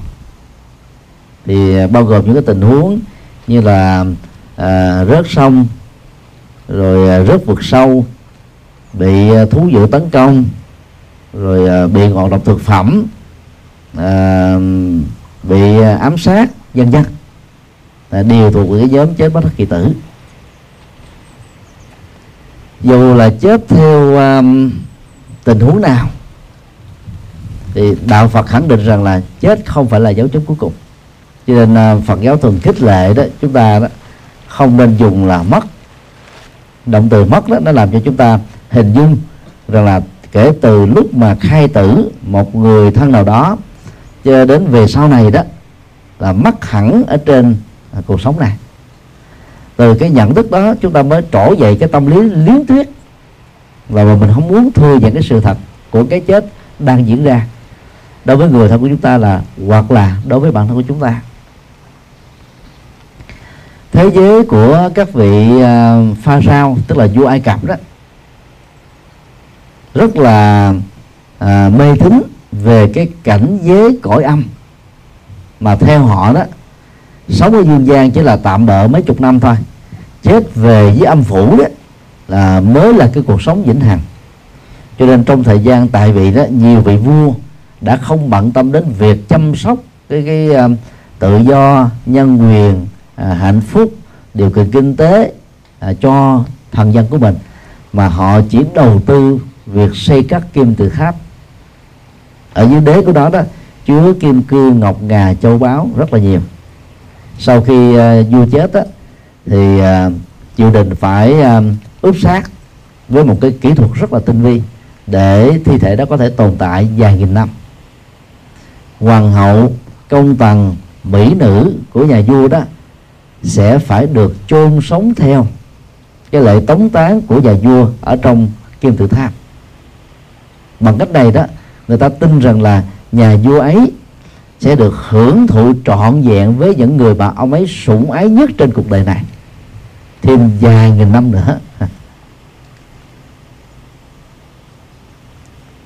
Thì bao gồm những cái tình huống như là à, rớt sông rồi à, rớt vực sâu bị à, thú dữ tấn công rồi à, bị ngộ độc thực phẩm à, bị ám sát vân vân. Đều thuộc cái nhóm chết bất đắc kỳ tử. Dù là chết theo um, tình huống nào thì đạo Phật khẳng định rằng là chết không phải là dấu chấm cuối cùng. Cho nên uh, Phật giáo thường khích lệ đó chúng ta đó không nên dùng là mất động từ mất đó, nó làm cho chúng ta hình dung rằng là kể từ lúc mà khai tử một người thân nào đó cho đến về sau này đó, là mất hẳn ở trên à, cuộc sống này. Từ cái nhận thức đó, chúng ta mới trổ dậy cái tâm lý liếng thuyết và mà mình không muốn thừa nhận cái sự thật của cái chết đang diễn ra đối với người thân của chúng ta là hoặc là đối với bản thân của chúng ta thế giới của các vị à, pha sao tức là vua ai cập đó rất là à, mê tín về cái cảnh giới cõi âm. Mà theo họ đó sống ở dương gian chỉ là tạm bợ mấy chục năm thôi. Chết về với âm phủ đó là mới là cái cuộc sống vĩnh hằng. Cho nên trong thời gian tại vị đó nhiều vị vua đã không bận tâm đến việc chăm sóc cái cái uh, tự do nhân quyền à, hạnh phúc điều kiện kinh tế à, cho thần dân của mình mà họ chỉ đầu tư việc xây các kim tự tháp. Ở dưới đế của đó đó chứa kim cương ngọc ngà châu báu rất là nhiều. Sau khi à, vua chết đó, thì à, triều đình phải à, ướp xác với một cái kỹ thuật rất là tinh vi để thi thể đó có thể tồn tại vài nghìn năm. Hoàng hậu công tần mỹ nữ của nhà vua đó sẽ phải được chôn sống theo cái lệ tống tán của nhà vua ở trong kim tự tháp. Bằng cách này đó, người ta tin rằng là nhà vua ấy sẽ được hưởng thụ trọn vẹn với những người mà ông ấy sủng ái nhất trên cuộc đời này. Thêm vài nghìn năm nữa.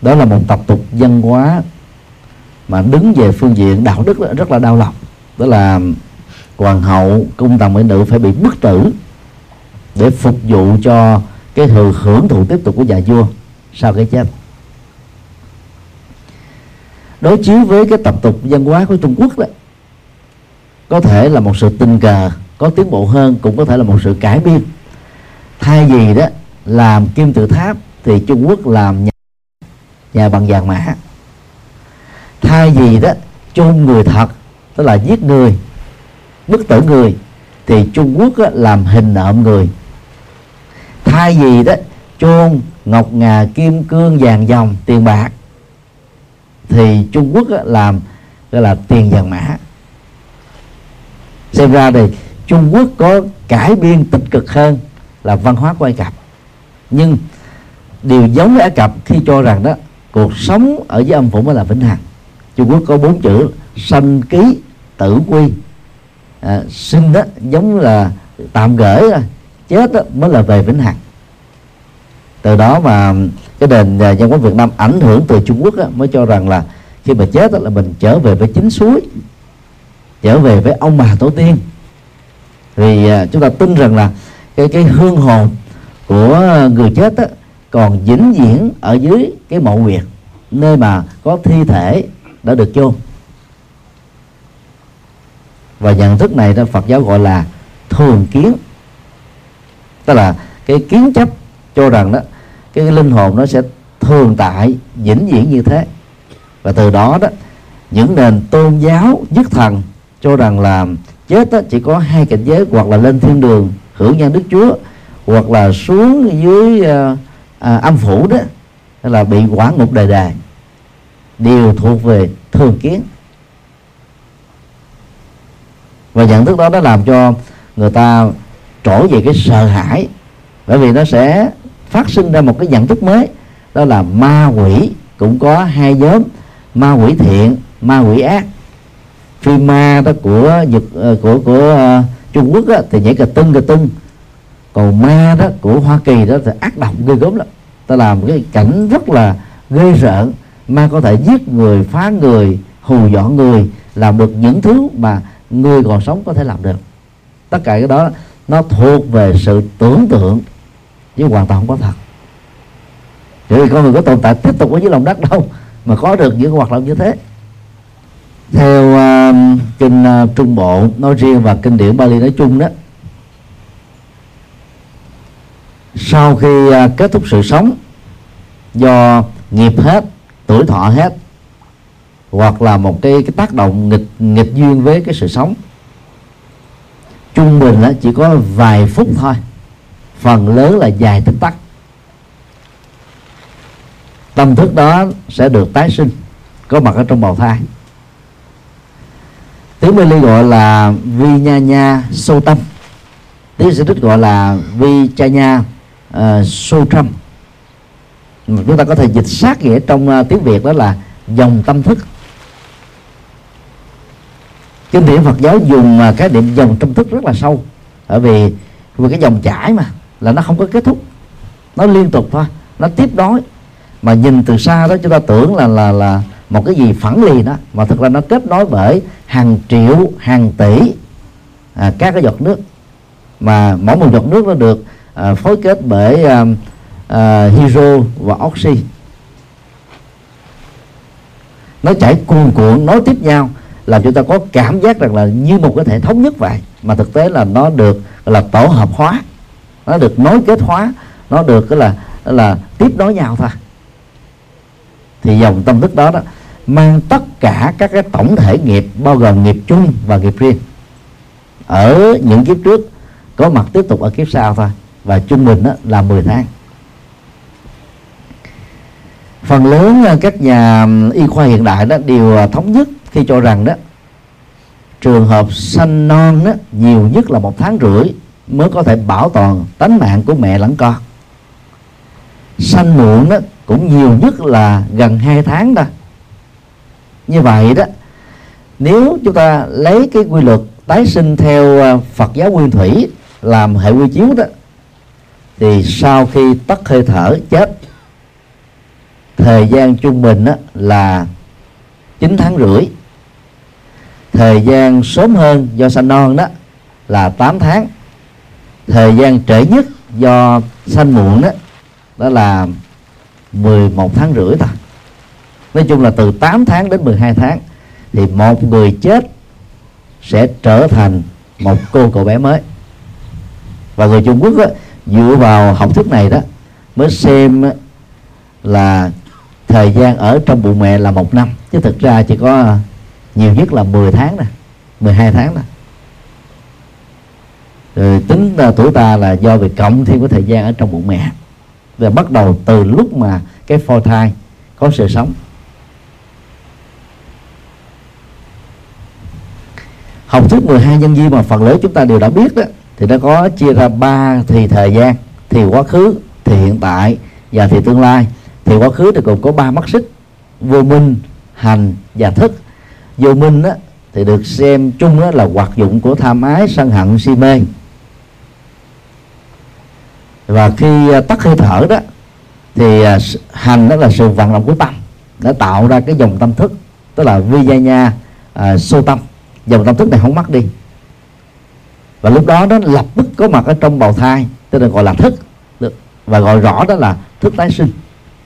Đó là một tập tục văn hóa mà đứng về phương diện đạo đức rất là đau lòng. Đó là hoàng hậu cung tần mỹ nữ phải bị bức tử để phục vụ cho cái hưởng hưởng thụ tiếp tục của nhà vua. Sau cái chết? Đối chiếu với cái tập tục văn hóa của Trung Quốc đó có thể là một sự tình cờ có tiến bộ hơn cũng có thể là một sự cải biên. Thay vì đó làm kim tự tháp thì Trung Quốc làm nhà, nhà bằng vàng mã. Thay vì đó chôn người thật tức là giết người bức tử người thì Trung Quốc á, làm hình nộm người. Thay vì đó chôn ngọc ngà kim cương vàng dòng tiền bạc thì Trung Quốc làm gọi là tiền vàng mã. Xem ra thì Trung Quốc có cải biên tích cực hơn là văn hóa của Ai Cập. Nhưng điều giống với Ai Cập khi cho rằng đó cuộc sống ở dưới âm phủ mới là vĩnh hằng. Trung Quốc có bốn chữ sanh ký tử quy à, sinh đó giống là tạm gửi chết đó mới là về vĩnh hằng. Từ đó mà cái nền à, dân văn hóa Việt Nam ảnh hưởng từ Trung Quốc đó, mới cho rằng là khi mà chết đó, là mình trở về với chính suối trở về với ông bà tổ tiên. Vì à, chúng ta tin rằng là cái cái hương hồn của người chết đó, còn vĩnh viễn ở dưới cái mộ huyệt nơi mà có thi thể đã được chôn và nhận thức này đó Phật giáo gọi là thường kiến. Tức là cái kiến chấp cho rằng đó cái linh hồn nó sẽ thường tại vĩnh viễn như thế. Và từ đó đó những nền tôn giáo nhất thần cho rằng là chết đó chỉ có hai cảnh giới hoặc là lên thiên đường hưởng nhân đức chúa hoặc là xuống dưới uh, à, âm phủ đó hay là bị quả ngục đời đời. Đều thuộc về thường kiến và nhận thức đó nó làm cho người ta trỗi về cái sợ hãi. Bởi vì nó sẽ phát sinh ra một cái nhận thức mới. Đó là ma quỷ cũng có hai nhóm. Ma quỷ thiện ma quỷ ác. Phim ma đó của nhật ờ, của của uh, trung quốc đó, thì nhảy cà tưng cà tưng. Còn ma đó của hoa kỳ đó thì ác độc ghê gớm lắm. Ta làm cái cảnh rất là ghê rợn. Ma có thể giết người phá người hù dọa người làm được những thứ mà người còn sống có thể làm được. Tất cả cái đó nó thuộc về sự tưởng tượng chứ hoàn toàn không có thật. Thì con người có tồn tại tiếp tục ở dưới lòng đất đâu mà có được những hoạt động như thế. Theo uh, kinh uh, trung bộ nói riêng và kinh điển Bali nói chung đó sau khi uh, kết thúc sự sống do nghiệp hết tuổi thọ hết hoặc là một cái, cái tác động nghịch nghịch duyên với cái sự sống. Trung bình là chỉ có vài phút thôi. Phần lớn là dài tích tắc. Tâm thức đó sẽ được tái sinh có mặt ở trong bào thai. Tiếng Bali gọi là vi nha nha sâu tâm. Tiếng Sanskrit gọi là vi cha nha ờ, uh, Sutram chúng ta có thể dịch sát nghĩa trong uh, tiếng Việt đó là dòng tâm thức kinh điển Phật giáo dùng à, cái niệm dòng tâm thức rất là sâu. Bởi vì vì cái dòng chảy mà là nó không có kết thúc. Nó liên tục thôi nó tiếp nối. Mà nhìn từ xa đó chúng ta tưởng là là là một cái gì phẳng lì đó mà thực ra nó kết nối bởi hàng triệu hàng tỷ à, các cái giọt nước. Mà mỗi một giọt nước nó được à, phối kết bởi à, à, hydro và oxy. Nó chảy cuồn cuộn nối tiếp nhau làm chúng ta có cảm giác rằng là như một cái thể thống nhất vậy. Mà thực tế là nó được là tổ hợp hóa, nó được nối kết hóa, nó được cái là là tiếp nối nhau thôi. Thì dòng tâm thức đó đó mang tất cả các cái tổng thể nghiệp, bao gồm nghiệp chung và nghiệp riêng, ở những kiếp trước, có mặt tiếp tục ở kiếp sau thôi, và trung bình đó là 10 tháng. Phần lớn các nhà y khoa hiện đại đó đều à, thống nhất khi cho rằng đó, trường hợp sanh non đó, nhiều nhất là một tháng rưỡi mới có thể bảo toàn tánh mạng của mẹ lẫn con. Sanh muộn đó cũng nhiều nhất là gần 2 tháng đó như vậy đó, nếu chúng ta lấy cái quy luật tái sinh theo à, Phật giáo nguyên thủy làm hệ quy chiếu đó, thì sau khi tắt hơi thở chết, thời gian trung bình đó là 9 tháng rưỡi thời gian sớm hơn do sanh non đó là 8 tháng. Thời gian trễ nhất do sanh muộn đó đó là 11 tháng rưỡi thôi. Nói chung là từ 8 tháng đến 12 tháng thì một người chết sẽ trở thành một cô cậu bé mới. Và người Trung Quốc đó, dựa vào học thuyết này đó mới xem là thời gian ở trong bụng mẹ là một năm. Chứ thực ra chỉ có nhiều nhất là 10 tháng nè 12 tháng nè rồi tính tuổi ta là do việc cộng thêm cái thời gian ở trong bụng mẹ. Và bắt đầu từ lúc mà cái phôi thai có sự sống. Học thuyết 12 nhân duyên mà phần lớn chúng ta đều đã biết đó, thì nó có chia ra ba thì thời gian, thì quá khứ, thì hiện tại và thì tương lai. Thì quá khứ thì cũng có ba mắt xích, vô minh, hành và thức vô minh đó, thì được xem chung đó là hoạt dụng của tham ái sân hận si mê. Và khi à, tắt hơi thở đó thì à, hành đó là sự vận động của tâm đã tạo ra cái dòng tâm thức tức là vi nha à, sô tâm. Dòng tâm thức này không mất đi. Và lúc đó nó lập tức có mặt ở trong bào thai tức là gọi là thức được và gọi rõ đó là thức tái sinh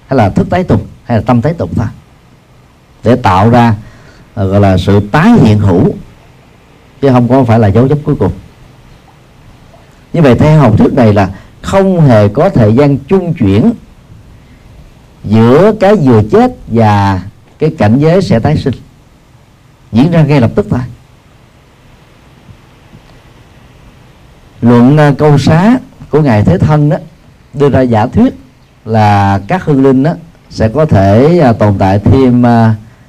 hay là thức tái tục hay là tâm tái tục thôi để tạo ra Ờ, gọi là sự tái hiện hữu, chứ không có phải là dấu chấm cuối cùng. Như vậy, theo học thuyết này là không hề có thời gian trung chuyển giữa cái vừa chết và cái cảnh giới sẽ tái sinh. Diễn ra ngay lập tức thôi. Luận ờ, câu xá của ngài thế thân đó đưa ra giả thuyết là các hương linh đó sẽ có thể ờ, tồn tại thêm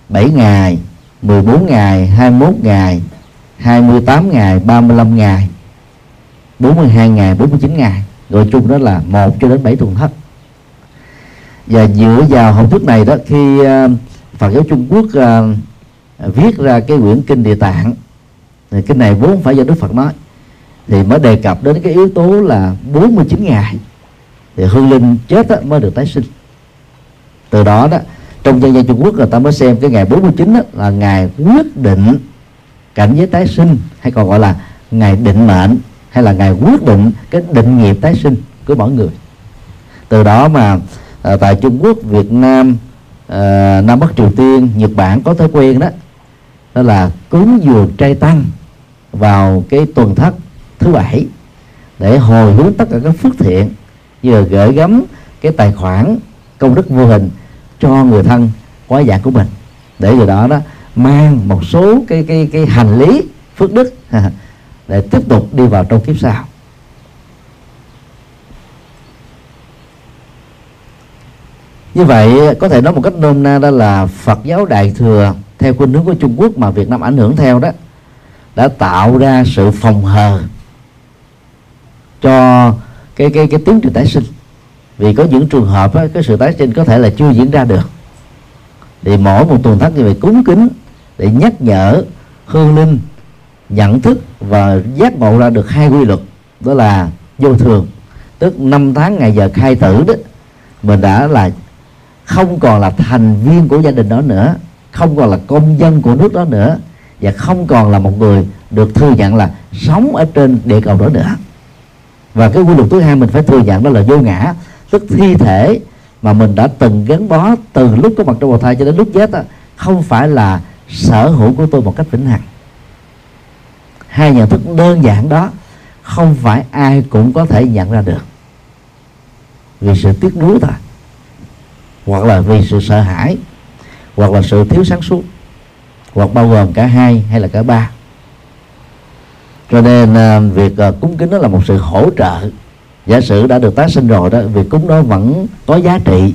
7 ngày. 14 ngày 21 ngày 28 ngày 35 ngày 42 ngày 49 ngày. Gọi chung đó là 1 cho đến 7 tuần thất và dựa vào học thuyết này đó khi ờ, Phật giáo Trung Quốc ờ, viết ra cái quyển kinh Địa Tạng thì cái này vốn phải do Đức Phật nói thì mới đề cập đến cái yếu tố là 49 ngày thì hương linh chết đó, mới được tái sinh. Từ đó đó trong dân gian Trung Quốc người ta mới xem cái ngày 49 đó là ngày quyết định cảnh giới tái sinh hay còn gọi là ngày định mệnh hay là ngày quyết định cái định nghiệp tái sinh của mỗi người. Từ đó mà à, tại Trung Quốc Việt Nam à, Nam Bắc Triều Tiên Nhật Bản có thói quen đó đó là cúng dường trai tăng vào cái tuần thất thứ bảy để hồi hướng tất cả các phước thiện như là gửi gắm cái tài khoản công đức vô hình cho người thân quá dạng của mình. Để từ đó đó, mang một số cái cái cái hành lý, phước đức, để tiếp tục đi vào trong kiếp sau. Như vậy, có thể nói một cách nôm na đó là Phật giáo Đại thừa, theo khuynh hướng của Trung Quốc mà Việt Nam ảnh hưởng theo đó, đã tạo ra sự phòng hờ cho cái cái cái tiến trình tái sinh vì có những trường hợp á, cái sự tái sinh có thể là chưa diễn ra được. Thì mỗi một tuần thất như vậy cúng kính để nhắc nhở hương linh nhận thức và giác ngộ ra được hai quy luật đó là vô thường. Tức năm tháng ngày giờ khai tử đó mình đã là không còn là thành viên của gia đình đó nữa không còn là công dân của nước đó nữa và không còn là một người được thừa nhận là sống ở trên địa cầu đó nữa. Và cái quy luật thứ hai mình phải thừa nhận đó là vô ngã tức thi thể mà mình đã từng gắn bó từ lúc có mặt trong bào thai cho đến lúc chết đó, không phải là sở hữu của tôi một cách vĩnh hằng. Hai nhận thức đơn giản đó không phải ai cũng có thể nhận ra được. Vì sự tiếc nuối thôi. Hoặc là vì sự sợ hãi hoặc là sự thiếu sáng suốt hoặc bao gồm cả hai hay là cả ba. Cho nên à, việc à, cúng kính đó là một sự hỗ trợ giả sử đã được tái sinh rồi đó việc cúng đó vẫn có giá trị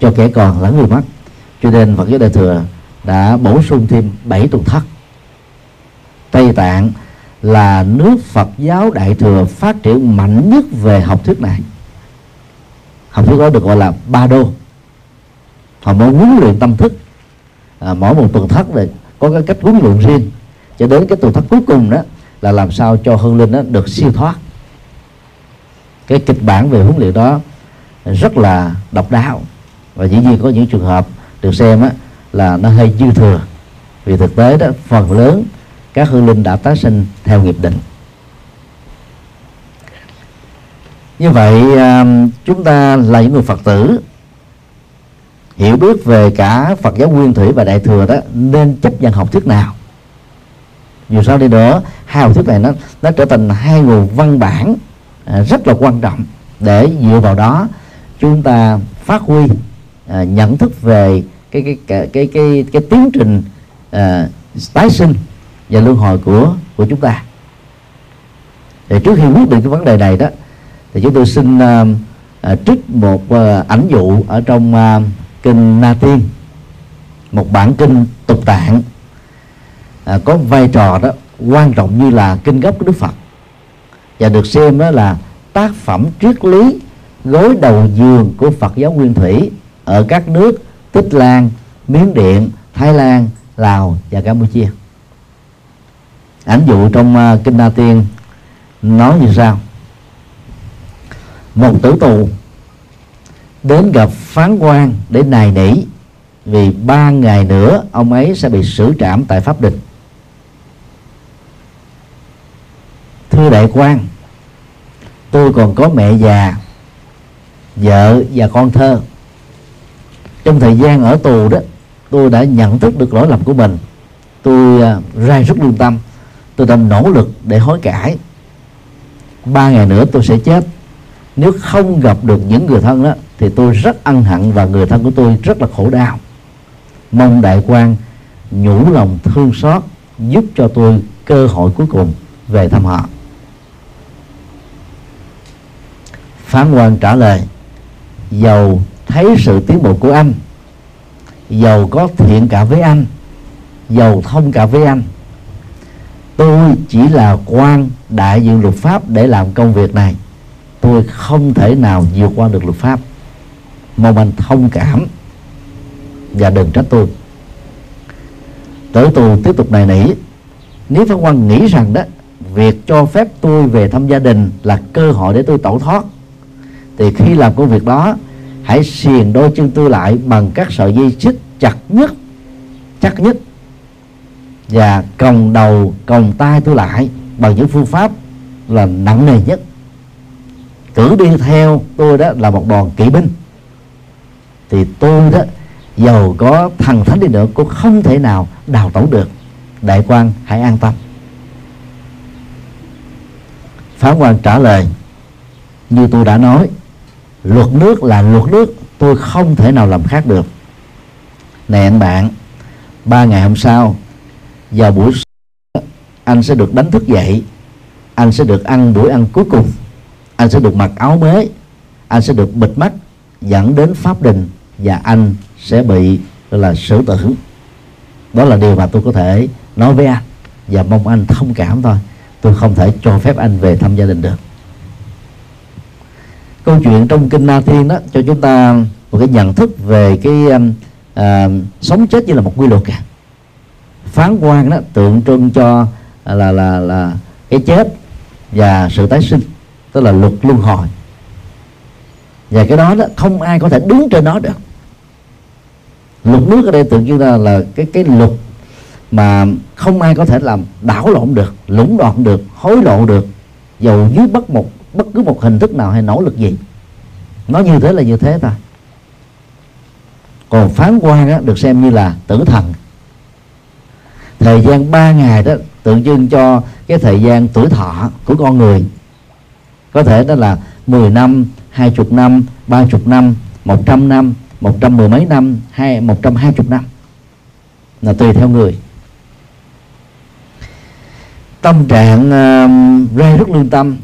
cho kẻ còn lẫn người mất. Cho nên Phật giáo Đại thừa đã bổ sung thêm bảy tuần thất. Tây Tạng là nước Phật giáo Đại thừa phát triển mạnh nhất về học thuyết này. Học thuyết đó được gọi là ba đô. Họ muốn huấn luyện tâm thức à, mỗi một tuần thất này có cái cách huấn luyện riêng. Cho đến cái tuần thất cuối cùng đó là làm sao cho hương linh đó được siêu thoát cái kịch bản về huấn luyện đó rất là độc đáo. Và dĩ nhiên có những trường hợp được xem á, là nó hơi dư thừa. Vì thực tế đó phần lớn các hương linh đã tái sinh theo nghiệp định. Như vậy à, chúng ta là những người phật tử hiểu biết về cả phật giáo nguyên thủy và đại thừa đó nên chấp nhận học thuyết nào. Dù sao đi nữa hai học thuyết này nó nó trở thành hai nguồn văn bản À, rất là quan trọng để dựa vào đó chúng ta phát huy à, nhận thức về cái cái cái cái cái, cái tiến trình à, tái sinh và luân hồi của của chúng ta. Thì trước khi quyết định cái vấn đề này đó thì chúng tôi xin à, à trích một à, ảnh dụ ở trong à, kinh Na Tiên một bản kinh tục tạng. À, có vai trò đó quan trọng như là kinh gốc của Đức Phật và được xem đó là tác phẩm triết lý gối đầu giường của Phật giáo Nguyên Thủy ở các nước Tích Lan, Miến Điện, Thái Lan, Lào và Campuchia. Ảnh dụ trong uh, kinh Na Tiên nói như sau: một tử tù đến gặp phán quan để nài nỉ vì ba ngày nữa ông ấy sẽ bị xử trảm tại pháp đình thưa đại quan, tôi còn có mẹ già, vợ và con thơ. Trong thời gian ở tù đó, tôi đã nhận thức được lỗi lầm của mình. Tôi à, ra rất lương tâm, tôi đã nỗ lực để hối cải. Ba ngày nữa tôi sẽ chết. Nếu không gặp được những người thân đó, thì tôi rất ân hận và người thân của tôi rất là khổ đau. Mong đại quan nhủ lòng thương xót, giúp cho tôi cơ hội cuối cùng về thăm họ. Phán quan trả lời, dầu thấy sự tiến bộ của anh, dầu có thiện cả với anh, dầu thông cả với anh, tôi chỉ là quan đại diện luật pháp để làm công việc này. Tôi không thể nào vượt qua được luật pháp. Mong anh thông cảm và đừng trách tôi. Tử tù tiếp tục này nỉ. Nếu pháp quan nghĩ rằng đó, việc cho phép tôi về thăm gia đình là cơ hội để tôi tẩu thoát thì khi làm công việc đó, hãy xiềng đôi chân tôi lại bằng các sợi dây xích chặt nhất, chắc nhất. Và còng đầu, còng tay tôi lại bằng những phương pháp là nặng nề nhất. Cử đi theo tôi đó là một đoàn kỵ binh. Thì tôi đó, giàu có thần thánh đi nữa, cũng không thể nào đào tẩu được. Đại quan, hãy an tâm. Phán quan trả lời như tôi đã nói luật nước là luật nước, tôi không thể nào làm khác được. Này anh bạn, ba ngày hôm sau, vào buổi anh sẽ được đánh thức dậy. Anh sẽ được ăn buổi ăn cuối cùng. Anh sẽ được mặc áo mới. Anh sẽ được bịt mắt, dẫn đến pháp đình, và anh sẽ bị là xử tử. Đó là điều mà tôi có thể nói với anh, và mong anh thông cảm thôi. Tôi không thể cho phép anh về thăm gia đình được câu chuyện trong kinh Na Thiên đó cho chúng ta một cái nhận thức về cái um, à, sống chết như là một quy luật cả phán quan đó tượng trưng cho là là là cái chết và sự tái sinh tức là luật luân hồi. Và cái đó đó không ai có thể đứng trên nó được. Luật nước ở đây tượng trưng là, là cái cái luật mà không ai có thể làm đảo lộn được lũng đoạn được hối lộ được dầu dưới bất một bất cứ một hình thức nào hay nỗ lực gì. Nó như thế là như thế thôi còn phán quan á, được xem như là tử thần. Thời gian 3 ngày đó tượng trưng cho cái thời gian tuổi thọ của con người. Có thể đó là 10 năm, 20 năm, 30 năm, 100 năm, 100 mười mấy năm, hay 120 năm. Là tùy theo người. Tâm trạng uh, rơi rất lương tâm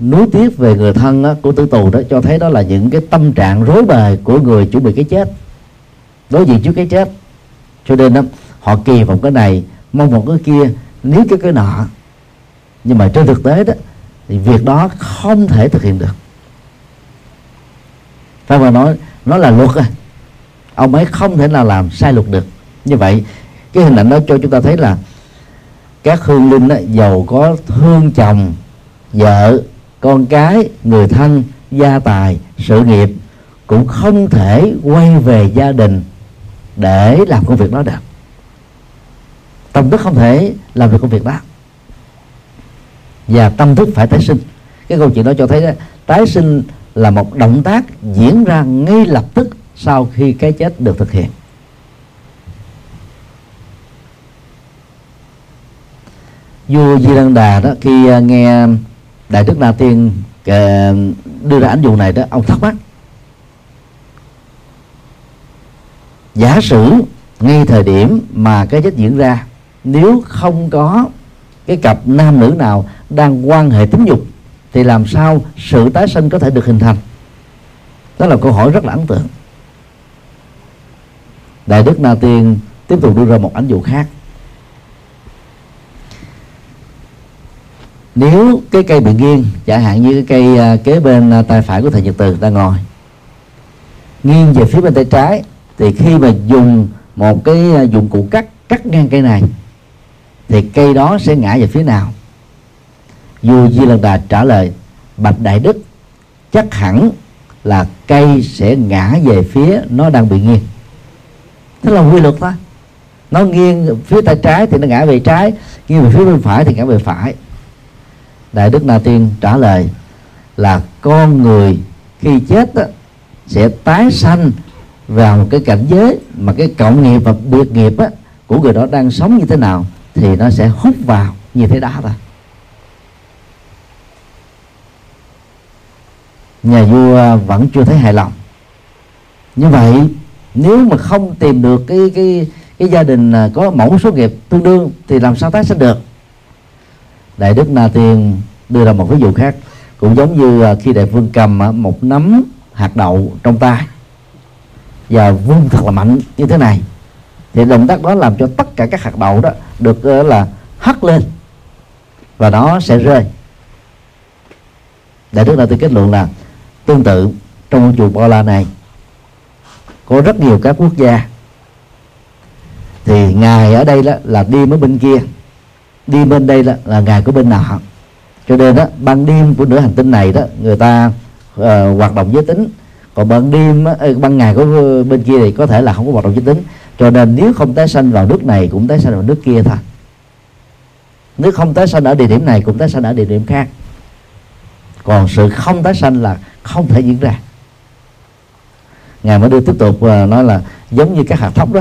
nuối tiếc về người thân đó, của tử tù đó cho thấy đó là những cái tâm trạng rối bời của người chuẩn bị cái chết. Đối diện trước cái chết cho nên đó, họ kỳ vọng cái này mong một cái kia nếu cái cái nọ. Nhưng mà trên thực tế đó thì việc đó không thể thực hiện được. Phải mà nói nó là luật à ông ấy không thể nào làm sai luật được. Như vậy cái hình ảnh đó cho chúng ta thấy là các hương linh đó, giàu có thương chồng vợ con cái người thân gia tài sự nghiệp cũng không thể quay về gia đình để làm công việc đó được. Tâm thức không thể làm được công việc đó. Và tâm thức phải tái sinh. Cái câu chuyện đó cho thấy đó, tái sinh là một động tác diễn ra ngay lập tức sau khi cái chết được thực hiện. Vua di đăng đà đó khi à, nghe đại đức na tiên ờ, đưa ra ảnh dụ này đó, ông thắc mắc. Giả sử ngay thời điểm mà cái chết diễn ra, nếu không có cái cặp nam nữ nào đang quan hệ tính dục, thì làm sao sự tái sinh có thể được hình thành? Đó là câu hỏi rất là ấn tượng. Đại đức na tiên tiếp tục đưa ra một ảnh dụ khác. Nếu cái cây bị nghiêng, chẳng hạn như cái cây à, kế bên à, tay phải của thầy nhật từ đang ngồi, nghiêng về phía bên tay trái, thì khi mà dùng một cái à, dụng cụ cắt cắt ngang cây này, thì cây đó sẽ ngã về phía nào? Dù di lần đà trả lời, bạch đại đức, chắc hẳn là cây sẽ ngã về phía nó đang bị nghiêng. Thế là quy luật thôi. Nó nghiêng phía tay trái thì nó ngã về trái, nghiêng về phía bên phải thì ngã về phải đại đức na tiên trả lời là con người khi chết đó, sẽ tái sanh vào một cái cảnh giới mà cái cộng nghiệp và biệt nghiệp á, của người đó đang sống như thế nào thì nó sẽ hút vào như thế đó thôi. Nhà vua vẫn chưa thấy hài lòng. Như vậy nếu mà không tìm được cái cái cái gia đình à, có mẫu số nghiệp tương đương thì làm sao tái sinh được? Đại đức na tiên đưa ra một ví dụ khác, cũng giống như à, khi đại vương cầm à, một nắm hạt đậu trong tay và vung thật là mạnh như thế này, thì động tác đó làm cho tất cả các hạt đậu đó được à, là hất lên và nó sẽ rơi. Đại đức na tiên kết luận là, tương tự trong vũ trụ bao la này, có rất nhiều các quốc gia, thì ngài ở đây đó là đi mới bên kia đi bên đây là, là ngày của bên nọ cho nên đó ban đêm của nửa hành tinh này đó người ta uh, hoạt động giới tính. Còn ban đêm ban ngày của ờ, bên kia thì có thể là không có hoạt động giới tính. Cho nên nếu không tái sanh vào nước này cũng tái sanh vào nước kia thôi. Nếu không tái sanh ở địa điểm này cũng tái sanh ở địa điểm khác. Còn sự không tái sanh là không thể diễn ra. Ngài mới đưa tiếp tục uh, nói là giống như các hạt thóc đó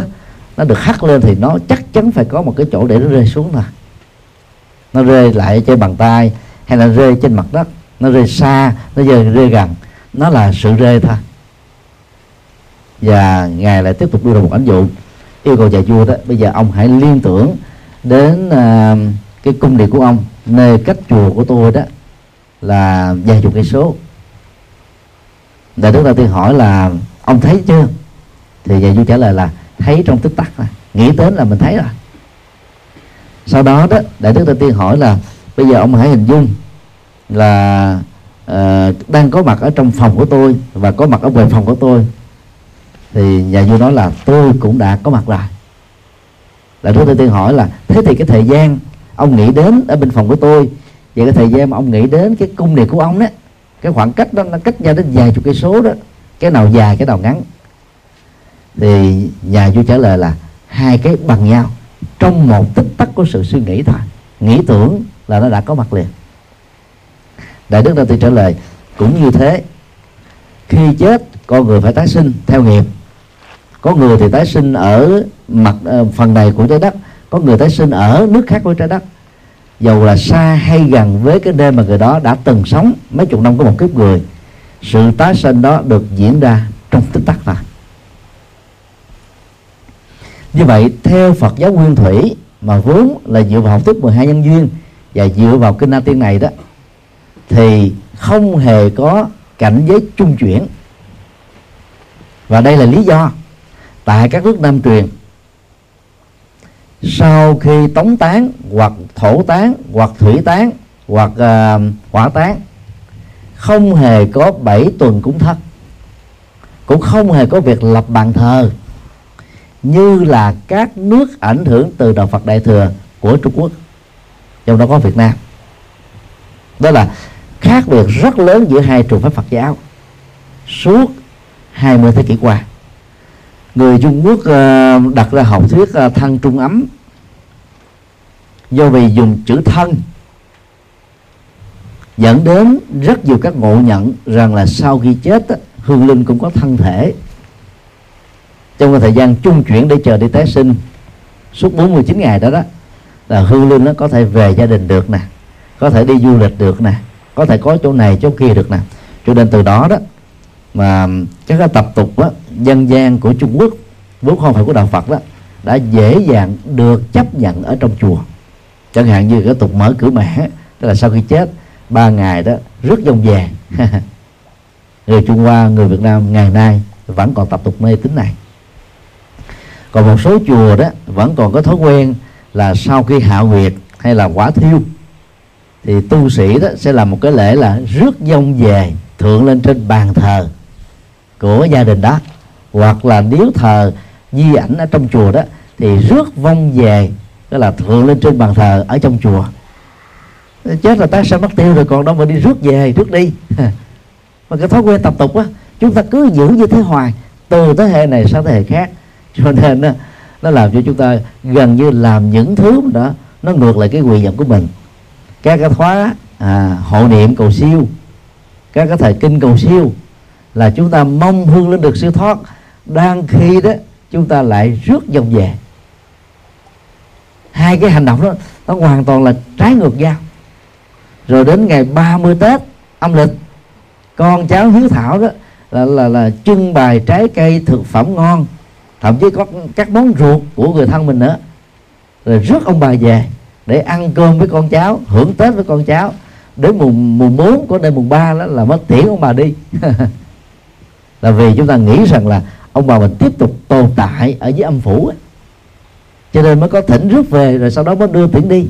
nó được hắt lên thì nó chắc chắn phải có một cái chỗ để nó rơi xuống thôi nó rơi lại trên bàn tay hay là rơi trên mặt đất. Nó rơi xa nó rơi, rơi gần. Nó là sự rơi thôi. Và ngài lại tiếp tục đưa ra một ảnh dụ. Yêu cầu nhà vua đó bây giờ ông hãy liên tưởng đến uh, cái cung điện của ông nơi cách chùa của tôi đó là vài chục cây số. Đại đức đầu tiên hỏi là ông thấy chưa? Thì nhà vua trả lời là thấy trong tích tắc nghĩ đến là mình thấy rồi sau đó đó đại đức đầu tiên hỏi là bây giờ ông hãy hình dung là uh, đang có mặt ở trong phòng của tôi và có mặt ở ngoài phòng của tôi thì nhà vua nói là tôi cũng đã có mặt rồi đại đức tiên hỏi là thế thì cái thời gian ông nghĩ đến ở bên phòng của tôi và cái thời gian mà ông nghĩ đến cái cung điện của ông đó cái khoảng cách đó nó cách nhau đến vài chục cây số đó cái nào dài cái nào ngắn. Thì nhà vua trả lời là hai cái bằng nhau trong một tích tắc của sự suy nghĩ thôi. Nghĩ tưởng là nó đã có mặt liền. Đại đức đã tự trả lời cũng như thế khi chết con người phải tái sinh theo nghiệp. Có người thì tái sinh ở mặt uh, phần này của trái đất có người tái sinh ở nước khác của trái đất. Dầu là xa hay gần với cái nơi mà người đó đã từng sống mấy chục năm có một kiếp người sự tái sinh đó được diễn ra trong tích tắc thôi như vậy theo Phật giáo nguyên thủy mà vốn là dựa vào học thuyết 12 nhân duyên và dựa vào kinh A Tiên này đó thì không hề có cảnh giới trung chuyển. Và đây là lý do tại các nước Nam truyền sau khi tống tán hoặc thổ tán hoặc thủy tán hoặc uh, hỏa tán không hề có bảy tuần cúng thất cũng không hề có việc lập bàn thờ như là các nước ảnh hưởng từ đạo Phật Đại thừa của Trung Quốc, trong đó có Việt Nam. Đó là khác biệt rất lớn giữa hai trường phái Phật giáo suốt 20 thế kỷ qua. Người Trung Quốc ờ, đặt ra học thuyết ờ, thân trung ấm do vì dùng chữ thân dẫn đến rất nhiều các ngộ nhận rằng là sau khi chết hương linh cũng có thân thể trong cái thời gian trung chuyển để chờ đi tái sinh suốt 49 ngày đó đó là hương linh nó có thể về gia đình được nè có thể đi du lịch được nè có thể có chỗ này chỗ kia được nè. Cho nên từ đó đó mà các cái tập tục đó, dân gian của Trung Quốc vốn không phải của đạo Phật đó đã dễ dàng được chấp nhận ở trong chùa. Chẳng hạn như cái tục mở cửa mẹ tức là sau khi chết ba ngày đó rất dông vàng. Người Trung Hoa người Việt Nam ngày nay vẫn còn tập tục mê tín này còn một số chùa đó vẫn còn có thói quen là sau khi hạ nguyệt hay là quả thiêu, thì tu sĩ đó sẽ làm một cái lễ là rước dông về thượng lên trên bàn thờ của gia đình đó. Hoặc là nếu thờ di ảnh ở trong chùa đó, thì rước vong về, tức là thượng lên trên bàn thờ ở trong chùa. Chết là ta sẽ mất tiêu rồi, còn đâu mà đi rước về rước đi. Mà cái thói quen tập tục á, chúng ta cứ giữ như thế hoài, từ thế hệ này sang thế hệ khác cho nên đó, nó làm cho chúng ta gần như làm những thứ đó nó ngược lại cái quyền vọng của mình. Các cái khóa à, hộ niệm cầu siêu các cái thời kinh cầu siêu là chúng ta mong hương lên được siêu thoát đang khi đó chúng ta lại rước dòng về. Hai cái hành động đó nó hoàn toàn là trái ngược nhau. Rồi đến ngày 30 Tết âm lịch con cháu hiếu thảo đó là là là trưng bày trái cây thực phẩm ngon thậm chí có các món ruột của người thân mình nữa. Rồi rước ông bà về để ăn cơm với con cháu hưởng tết với con cháu. Đến mùng mùng bốn của đêm mùng ba đó là mất tiễn ông bà đi. Là vì chúng ta nghĩ rằng là ông bà mình tiếp tục tồn tại ở dưới âm phủ ấy. cho nên mới có thỉnh rước về rồi sau đó mới đưa tiễn đi.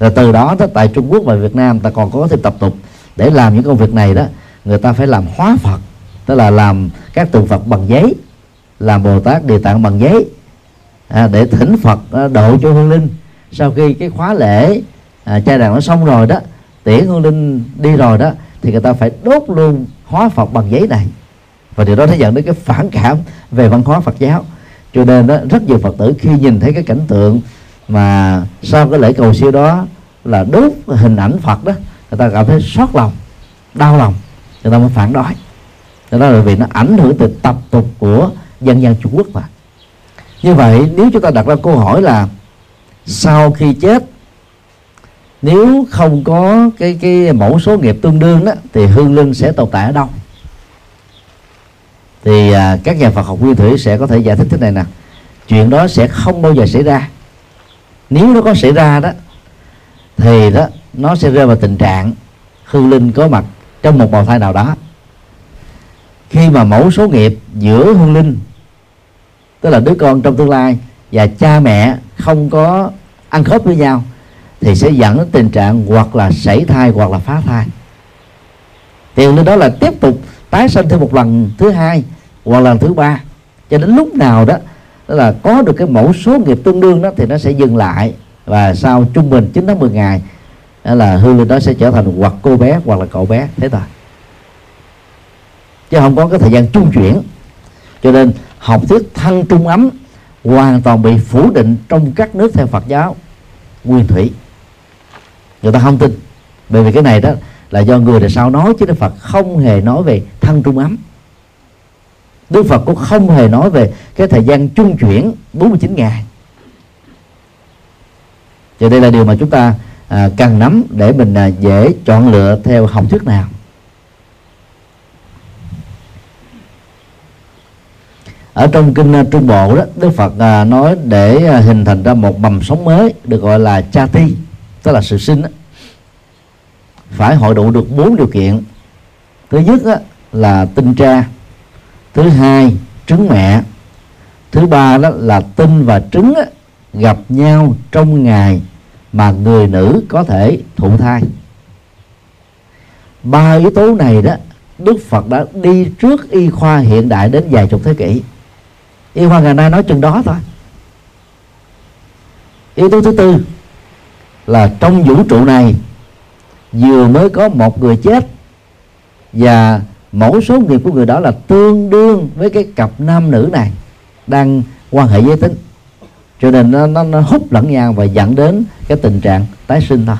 Rồi từ đó, đó tại Trung Quốc và Việt Nam ta còn có thêm tập tục để làm những công việc này đó. Người ta phải làm hóa Phật tức là làm các tượng Phật bằng giấy làm Bồ Tát Địa Tạng bằng giấy. À, để thỉnh Phật à, độ cho hương linh. Sau khi cái khóa lễ à, trai đàn nó xong rồi đó tiễn hương linh đi rồi đó thì người ta phải đốt luôn hóa Phật bằng giấy này. Và điều đó nó dẫn đến cái phản cảm về văn hóa Phật giáo. Cho nên đó rất nhiều Phật tử khi nhìn thấy cái cảnh tượng mà sau cái lễ cầu siêu đó là đốt hình ảnh Phật đó người ta cảm thấy xót lòng đau lòng. Người ta mới phản đối. Đó là vì nó ảnh hưởng từ tập tục của dân gian Trung Quốc mà. Như vậy nếu chúng ta đặt ra câu hỏi là sau khi chết nếu không có cái cái mẫu số nghiệp tương đương đó thì hương linh sẽ tồn tại ở đâu? Thì à, các nhà Phật học nguyên thủy sẽ có thể giải thích thế này nè. Chuyện đó sẽ không bao giờ xảy ra. Nếu nó có xảy ra đó thì đó nó sẽ rơi vào tình trạng hương linh có mặt trong một bào thai nào đó. Khi mà mẫu số nghiệp giữa hương linh tức là đứa con trong tương lai và cha mẹ không có ăn khớp với nhau thì sẽ dẫn đến tình trạng hoặc là sảy thai hoặc là phá thai. Thì lên đó là tiếp tục tái sinh thêm một lần thứ hai hoặc lần thứ ba. Cho đến lúc nào đó đó là có được cái mẫu số nghiệp tương đương đó thì nó sẽ dừng lại và sau trung bình 9 đến 10 ngày đó là hương linh đó sẽ trở thành hoặc cô bé hoặc là cậu bé. Thế thôi. Chứ không có cái thời gian trung chuyển. Cho nên học thuyết thân trung ấm hoàn toàn bị phủ định trong các nước theo Phật giáo. Nguyên thủy. Người ta không tin. Bởi vì cái này đó là do người đời sau nói chứ Đức Phật không hề nói về thân trung ấm. Đức Phật cũng không hề nói về cái thời gian trung chuyển 49 ngày. Và đây là điều mà chúng ta à, cần nắm để mình à, dễ chọn lựa theo học thuyết nào. Ở trong kinh ờ, Trung Bộ đó Đức Phật ờ, nói để ờ, hình thành ra một mầm sống mới được gọi là cha ti tức là sự sinh đó, phải hội đủ được bốn điều kiện. Thứ nhất đó, là tinh cha thứ hai trứng mẹ. Thứ ba đó là tinh và trứng gặp nhau trong ngày mà người nữ có thể thụ thai. Ba yếu tố này đó Đức Phật đã đi trước y khoa hiện đại đến vài chục thế kỷ y khoa ngày nay nói chừng đó thôi. Yếu tố thứ tư là trong vũ trụ này vừa mới có một người chết và mẫu số nghiệp của người đó là tương đương với cái cặp nam nữ này đang quan hệ giới tính. Cho nên nó, nó, nó hút lẫn nhau và dẫn đến cái tình trạng tái sinh thôi.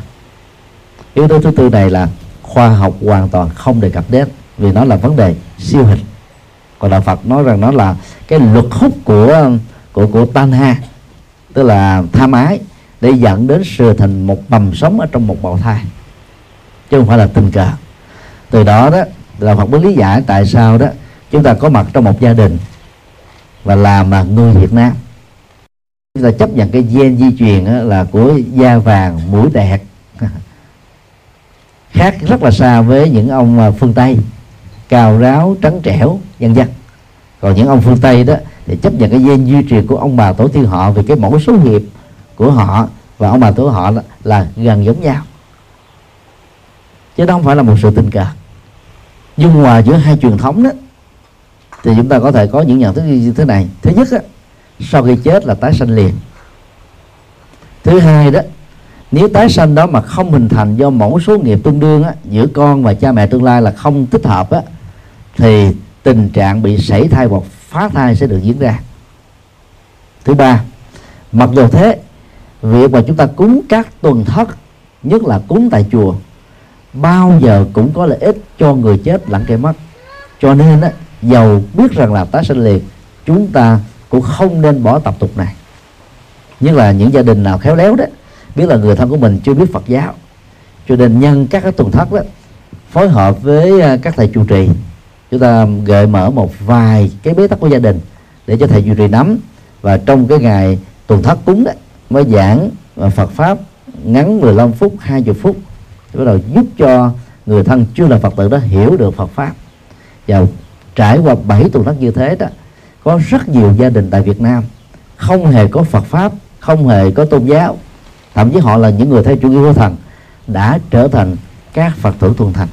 Yếu tố thứ tư này là khoa học hoàn toàn không đề cập đến vì nó là vấn đề siêu hình còn đạo Phật nói rằng nó là cái luật hút của của của tanha tức là tham ái để dẫn đến sự thành một mầm sống ở trong một bào thai, chứ không phải là tình cờ. Từ đó đó là Phật mới lý giải tại sao đó chúng ta có mặt trong một gia đình và làm mà người Việt Nam. Chúng ta chấp nhận cái gen di truyền là của da vàng, mũi đẹp, khác rất là xa với những ông à, phương Tây cao ráo trắng trẻo vân vân. Còn những ông phương Tây đó thì chấp nhận cái gen duy truyền của ông bà tổ tiên họ vì cái mẫu số nghiệp của họ và ông bà tổ họ là gần giống nhau. Chứ đó không phải là một sự tình cờ. Dung hòa giữa hai truyền thống đó thì chúng ta có thể có những nhận thức như thế này. Thứ nhất á, sau khi chết là tái sanh liền. Thứ hai đó nếu tái sanh đó mà không hình thành do mẫu số nghiệp tương đương á, giữa con và cha mẹ tương lai là không thích hợp á, thì tình trạng bị sảy thai hoặc phá thai sẽ được diễn ra. Thứ ba mặc dù thế việc mà chúng ta cúng các tuần thất nhất là cúng tại chùa bao giờ cũng có lợi ích cho người chết lẫn kẻ mất. Cho nên á, giàu biết rằng là tái sinh liền chúng ta cũng không nên bỏ tập tục này. Nhất là những gia đình nào khéo léo đó biết là người thân của mình chưa biết Phật giáo. Cho nên nhân các cái tuần thất đó phối hợp với à, các thầy trụ trì chúng ta gợi mở một vài cái bế tắc của gia đình để cho thầy duy trì nắm. Và trong cái ngày tuần thất cúng đó, mới giảng Phật pháp ngắn 15 phút 20 phút bắt đầu giúp cho người thân chưa là Phật tử đó hiểu được Phật pháp. Và trải qua bảy tuần thất như thế đó, có rất nhiều gia đình tại Việt Nam không hề có Phật pháp, không hề có tôn giáo. Thậm chí họ là những người theo chủ nghĩa vô thần đã trở thành các Phật tử thuần thành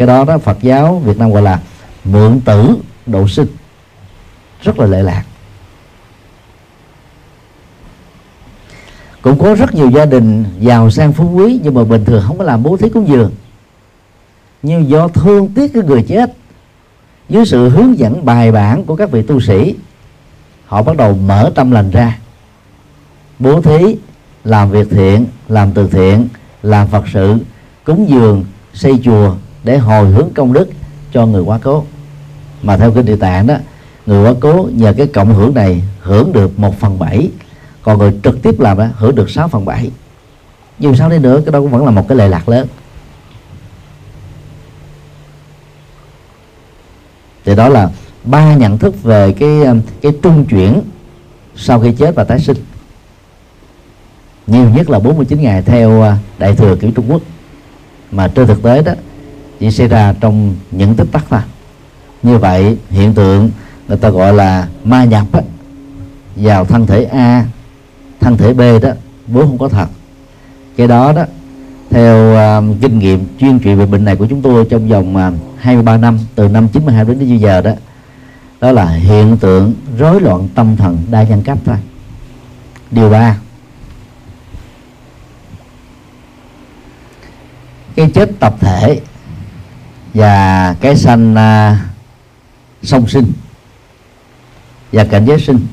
cái đó đó Phật giáo Việt Nam gọi là mượn tử độ sinh. Rất là lệ lạc. Cũng có rất nhiều gia đình giàu sang phú quý, nhưng mà bình thường không có làm bố thí cúng dường. Nhưng do thương tiếc cái người chết, dưới sự hướng dẫn bài bản của các vị tu sĩ, họ bắt đầu mở tâm lành ra. Bố thí, làm việc thiện, làm từ thiện, làm phật sự, cúng dường, xây chùa để hồi hướng công đức cho người quá cố. Mà theo kinh địa tạng đó, người quá cố nhờ cái cộng hưởng này hưởng được một phần bảy, còn người trực tiếp làm đó hưởng được 6 phần bảy. nhưng sao đi nữa, cái đó cũng vẫn là một cái lệ lạc lớn. Thì đó là ba nhận thức về cái um, cái trung chuyển sau khi chết và tái sinh. Nhiều nhất là 49 ngày theo uh, đại thừa kiểu Trung Quốc. Mà trên thực tế đó chỉ xảy ra trong những tích tắc thôi như vậy hiện tượng người ta gọi là ma nhập á, vào thân thể A thân thể B đó vốn không có thật. Cái đó đó theo uh, kinh nghiệm chuyên trị về bệnh này của chúng tôi trong vòng à, uh, 23 năm từ năm 92 đến bây giờ đó đó là hiện tượng rối loạn tâm thần đa nhân cách thôi. Điều ba. Cái chết tập thể và cái sanh uh, song sinh và cảnh giới sinh.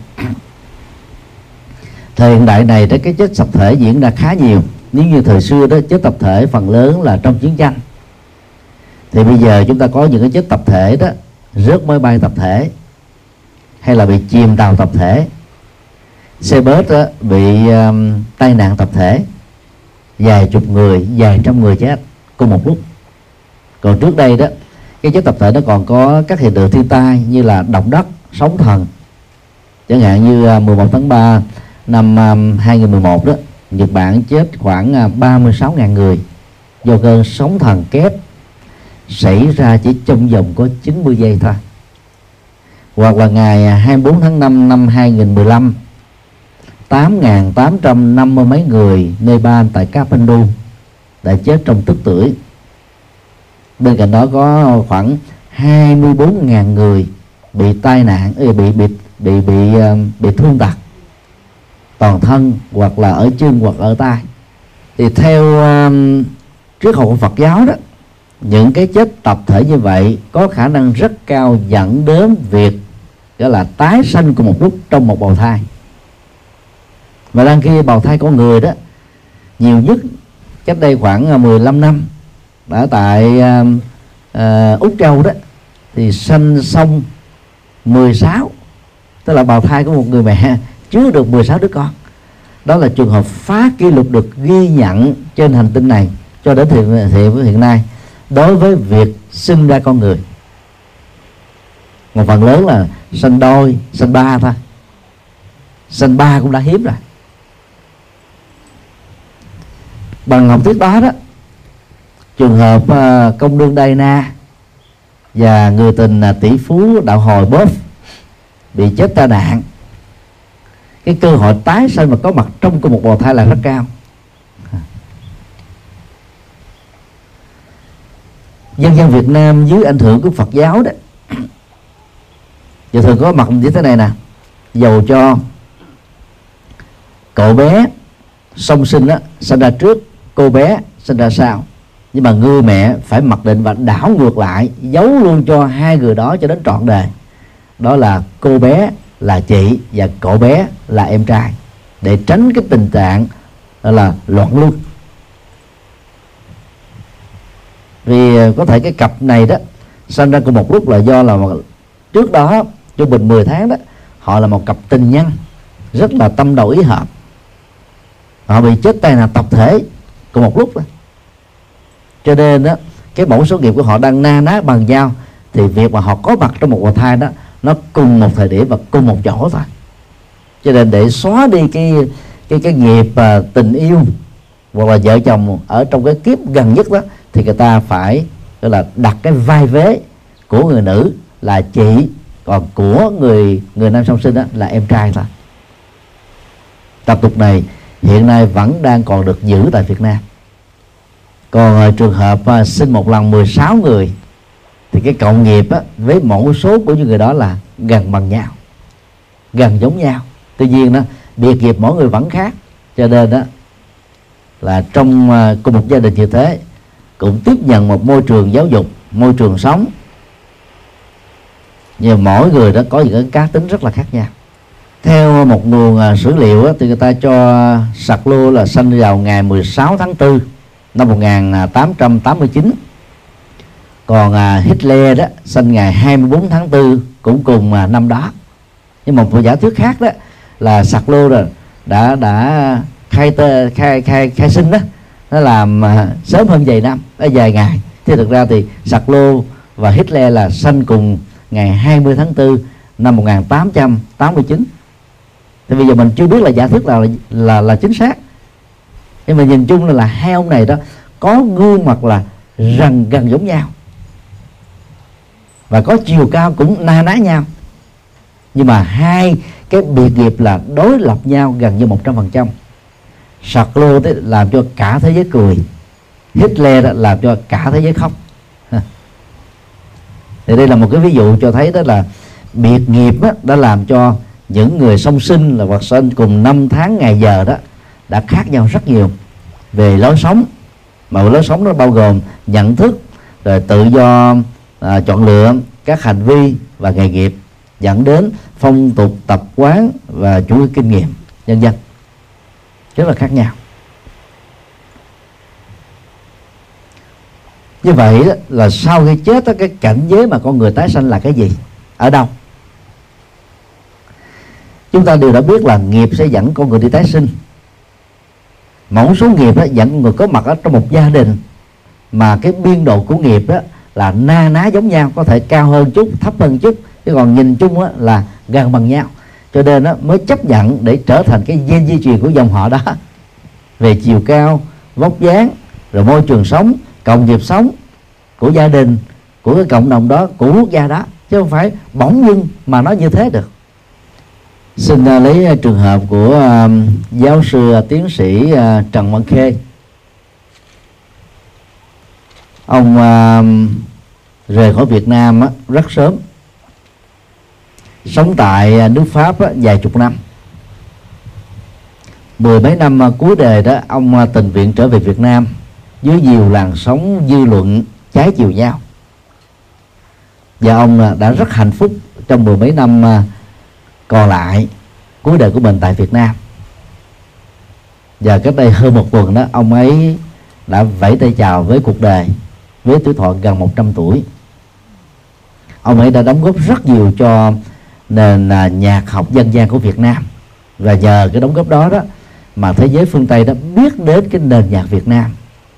Thời hiện đại này đó cái chết tập thể diễn ra khá nhiều. Nếu như thời xưa đó chết tập thể phần lớn là trong chiến tranh. Thì bây giờ chúng ta có những cái chết tập thể đó rớt máy bay tập thể hay là bị chìm tàu tập thể xe bớt đó, bị um, tai nạn tập thể vài chục người vài trăm người chết cùng một lúc còn trước đây đó, cái chết tập thể nó còn có các hiện tượng thiên tai như là động đất, sóng thần. Chẳng hạn như à, 11 tháng 3 năm à, 2011 đó, Nhật Bản chết khoảng à, 36.000 người do cơn sóng thần kép xảy ra chỉ trong vòng có 90 giây thôi. Hoặc là ngày 24 tháng 5 năm 2015 8.850 mấy người Nepal tại Kathmandu đã chết trong tức tuổi bên cạnh đó có khoảng 24.000 người bị tai nạn bị bị bị bị bị, bị thương tật toàn thân hoặc là ở chân hoặc ở tay thì theo um, triết học của Phật giáo đó những cái chết tập thể như vậy có khả năng rất cao dẫn đến việc gọi là tái sanh cùng một lúc trong một bào thai. Và đang khi bào thai con người đó nhiều nhất cách đây khoảng ờ, 15 năm đã tại uh, uh, Úc Châu đó thì sanh xong 16 tức là bào thai của một người mẹ chứa được 16 đứa con. Đó là trường hợp phá kỷ lục được ghi nhận trên hành tinh này cho đến hiện, hiện, hiện nay đối với việc sinh ra con người. Một phần lớn là sinh đôi sinh ba thôi. Sinh ba cũng đã hiếm rồi. Bằng học thuyết đó đó trường hợp ờ, công đương Diana và người tình là tỷ phú đạo hồi bóp bị chết tai nạn, cái cơ hội tái sinh mà có mặt trong cùng một bào thai là rất cao. Dân gian Việt Nam dưới ảnh hưởng của Phật giáo đó giờ thường có mặt như thế này nè dầu cho cậu bé song sinh đó sinh ra trước, cô bé sinh ra sau nhưng mà người mẹ phải mặc định và đảo ngược lại, giấu luôn cho hai người đó cho đến trọn đời. Đó là cô bé là chị và cậu bé là em trai. Để tránh cái tình trạng là loạn luân. Vì ờ, có thể cái cặp này đó, sinh ra cùng một lúc là do là trước đó, trung bình 10 tháng đó, họ là một cặp tình nhân, rất là tâm đầu ý hợp. Họ bị chết tay là tập thể cùng một lúc đó cho nên đó cái mẫu số nghiệp của họ đang na ná bằng nhau thì việc mà họ có mặt trong một bào thai đó nó cùng một thời điểm và cùng một chỗ thôi. Cho nên để xóa đi cái cái cái nghiệp uh, tình yêu hoặc là vợ chồng ở trong cái kiếp gần nhất đó thì người ta phải gọi là đặt cái vai vế của người nữ là chị còn của người người nam song sinh đó là em trai thôi. Tập tục này hiện nay vẫn đang còn được giữ tại Việt Nam còn uh, trường hợp uh, sinh một lần 16 người thì cái cộng nghiệp á, với mẫu số của những người đó là gần bằng nhau gần giống nhau. Tuy nhiên đó biệt nghiệp mỗi người vẫn khác. Cho nên đó là trong uh, cùng một gia đình như thế cũng tiếp nhận một môi trường giáo dục môi trường sống. Nhưng mỗi người đó có những cái cá tính rất là khác nhau. Theo một nguồn uh, sử liệu đó, thì người ta cho sạc lô là sinh vào ngày 16 tháng 4 năm 1889 còn à, Hitler đó sinh ngày 24 tháng 4 cũng cùng à, năm đó. Nhưng mà một giả thuyết khác đó là sạc lô rồi đã đã khai tê khai khai khai sinh đó. Nó làm à, sớm hơn vài năm à, vài ngày. Thế thực ra thì sạc lô và Hitler là sinh cùng ngày 20 tháng 4 năm 1889 thì bây giờ mình chưa biết là giả thuyết là là là chính xác nhưng mà nhìn chung là, là hai ông này đó có gương mặt là gần gần giống nhau. Và có chiều cao cũng na ná nhau. Nhưng mà hai cái biệt nghiệp là đối lập nhau gần như một trăm phần trăm. Sạc lô làm cho cả thế giới cười. Hitler đó làm cho cả thế giới khóc. Thì đây là một cái ví dụ cho thấy đó là biệt nghiệp đó, đã làm cho những người song sinh là hoặc sinh cùng năm tháng ngày giờ đó đã khác nhau rất nhiều về lối sống. Mà lối sống nó bao gồm nhận thức rồi tự do à, chọn lựa các hành vi và nghề nghiệp dẫn đến phong tục tập quán và chủ nghĩa kinh nghiệm nhân dân. Rất là khác nhau. Như vậy đó, là sau khi chết đó, cái cảnh giới mà con người tái sanh là cái gì? Ở đâu? Chúng ta đều đã biết là nghiệp sẽ dẫn con người đi tái sinh mẫu số nghiệp đó dẫn người có mặt ở trong một gia đình. Mà cái biên độ của nghiệp đó là na ná giống nhau có thể cao hơn chút thấp hơn chút. Chứ còn nhìn chung á, là gần bằng nhau. Cho nên nó mới chấp nhận để trở thành cái gen di truyền của dòng họ đó. Về chiều cao vóc dáng rồi môi trường sống cộng nghiệp sống của gia đình của cái cộng đồng đó của quốc gia đó. Chứ không phải bỗng dưng mà nó như thế được xin uh, lấy uh, trường hợp của uh, giáo sư uh, tiến sĩ uh, trần văn khê. Ông uh, rời khỏi việt nam uh, rất sớm. Sống tại uh, nước pháp uh, vài chục năm. Mười mấy năm uh, cuối đời đó ông uh, tình nguyện trở về việt nam dưới nhiều làn sóng dư luận trái chiều nhau. Và ông uh, đã rất hạnh phúc trong mười mấy năm uh, còn lại cuối đời của mình tại Việt Nam. Và cách đây hơn một tuần đó, ông ấy đã vẫy tay chào với cuộc đời với tuổi thọ gần 100 tuổi. Ông ấy đã đóng góp rất nhiều cho nền à, nhạc học dân gian của Việt Nam. Và nhờ cái đóng góp đó đó mà thế giới phương Tây đã biết đến cái nền nhạc Việt Nam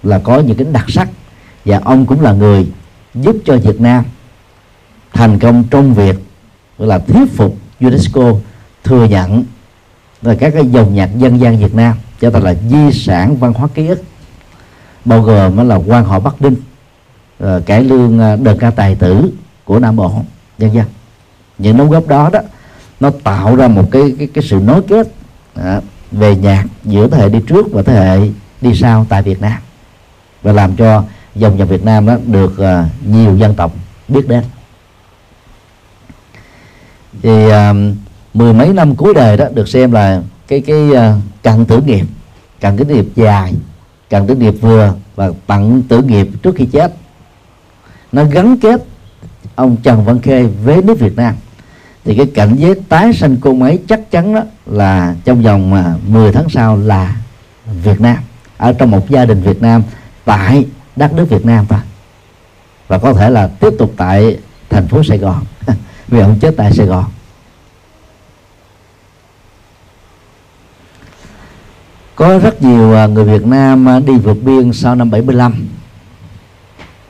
là có những cái đặc sắc. Và ông cũng là người giúp cho Việt Nam thành công trong việc là thuyết phục UNESCO thừa nhận là các cái dòng nhạc dân gian Việt Nam cho ta là di sản văn hóa ký ức bao gồm là quan họ Bắc Đinh ờ, cải lương ờ, đờn đơn ca tài tử của Nam Bộ dân dân những đóng góp đó đó nó tạo ra một cái cái, cái sự nối kết à, về nhạc giữa thế hệ đi trước và thế hệ đi sau tại Việt Nam và làm cho dòng nhạc Việt Nam đó được à, nhiều dân tộc biết đến thì uh, mười mấy năm cuối đời đó được xem là cái cái à, uh, cận tử nghiệp cận cái nghiệp dài cận tử nghiệp vừa và tặng tử nghiệp trước khi chết. Nó gắn kết ông Trần Văn Khê với nước Việt Nam. Thì cái cảnh giới tái sanh cô ấy chắc chắn đó là trong vòng mà 10 tháng sau là Việt Nam. Ở trong một gia đình Việt Nam tại đất nước Việt Nam thôi. Và có thể là tiếp tục tại thành phố Sài Gòn vì ông chết tại Sài Gòn. Có rất nhiều à, người Việt Nam à, đi vượt biên sau năm 75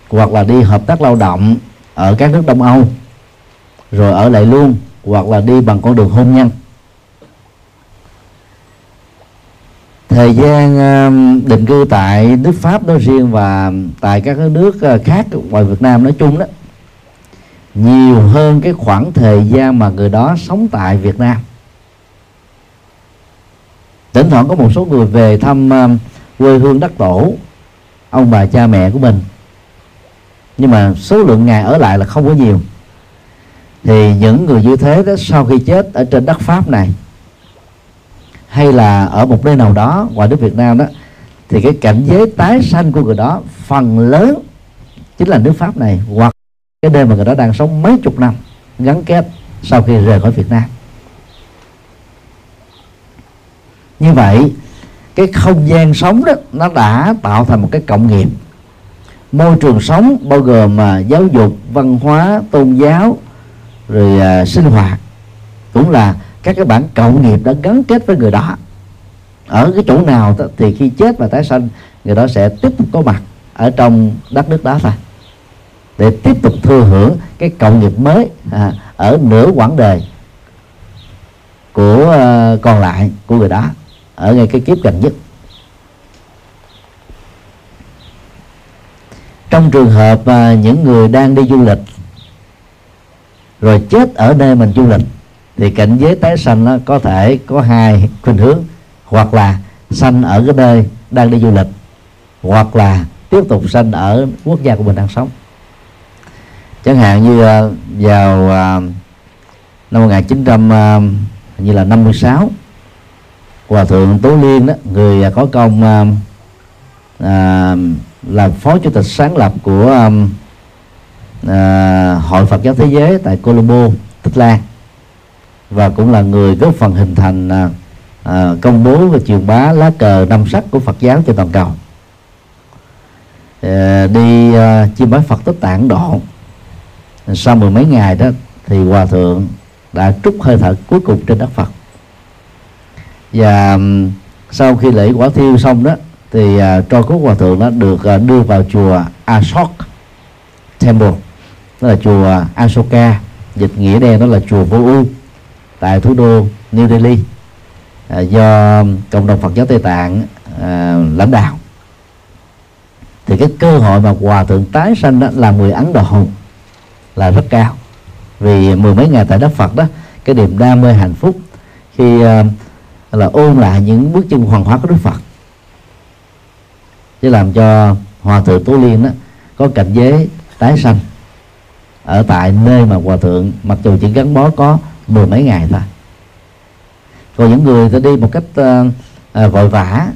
hoặc là đi hợp tác lao động ở các nước Đông Âu, rồi ở lại luôn, hoặc là đi bằng con đường hôn nhân. Thời gian à, định cư tại nước Pháp nói riêng và tại các nước khác ngoài Việt Nam nói chung đó nhiều hơn cái khoảng thời gian mà người đó sống tại Việt Nam. Thỉnh thoảng có một số người về thăm uh, quê hương đất tổ ông bà cha mẹ của mình. Nhưng mà số lượng ngày ở lại là không có nhiều. Thì những người như thế đó sau khi chết ở trên đất pháp này hay là ở một nơi nào đó ngoài nước Việt Nam đó thì cái cảnh giới tái sanh của người đó phần lớn chính là nước Pháp này hoặc cái nơi mà người đó đang sống mấy chục năm gắn kết sau khi rời khỏi Việt Nam. Như vậy cái không gian sống đó nó đã tạo thành một cái cộng nghiệp. Môi trường sống bao gồm mà giáo dục văn hóa tôn giáo rồi à, sinh hoạt cũng là các cái bản cộng nghiệp đã gắn kết với người đó. Ở cái chỗ nào đó, thì khi chết và tái sanh người đó sẽ tiếp tục có mặt ở trong đất nước đó thôi để tiếp tục thừa hưởng cái cộng nghiệp mới à, ở nửa quãng đời của uh, còn lại của người đó ở ngay cái kiếp gần nhất. Trong trường hợp uh, những người đang đi du lịch rồi chết ở nơi mình du lịch thì cảnh giới tái sanh nó có thể có hai khuynh hướng. Hoặc là sanh ở cái nơi đang đi du lịch hoặc là tiếp tục sanh ở quốc gia của mình đang sống chẳng hạn như ờ, vào ờ, năm 1900 ờ, như là 56 hòa thượng tố liên đó người có công à, là phó chủ tịch sáng lập của à, hội Phật giáo thế giới tại Colombo, Tích Lan. Và cũng là người góp phần hình thành à, công bố và truyền bá lá cờ năm sắc của Phật giáo trên toàn cầu. À, đi à, chiêm bái Phật tích tạng độ sau mười mấy ngày đó thì hòa thượng đã trút hơi thở cuối cùng trên đất Phật. Và sau khi lễ quả thiêu xong đó thì uh, tro cốt hòa thượng nó được uh, đưa vào chùa Ashok Temple đó là chùa Asoka dịch nghĩa đen đó là chùa Vô U tại thủ đô New Delhi uh, do cộng đồng Phật giáo Tây Tạng uh, lãnh đạo. Thì cái cơ hội mà hòa thượng tái sanh đó là người Ấn Độ là rất cao. Vì mười mấy ngày tại đất Phật đó cái niềm đam mê hạnh phúc khi uh, là ôn lại những bước chân hoàng hóa của Đức Phật. Chứ làm cho hòa thượng Tố Liên đó có cảnh giới tái sanh ở tại nơi mà hòa thượng mặc dù chỉ gắn bó có mười mấy ngày thôi. Còn những người ta đi một cách uh, vội vã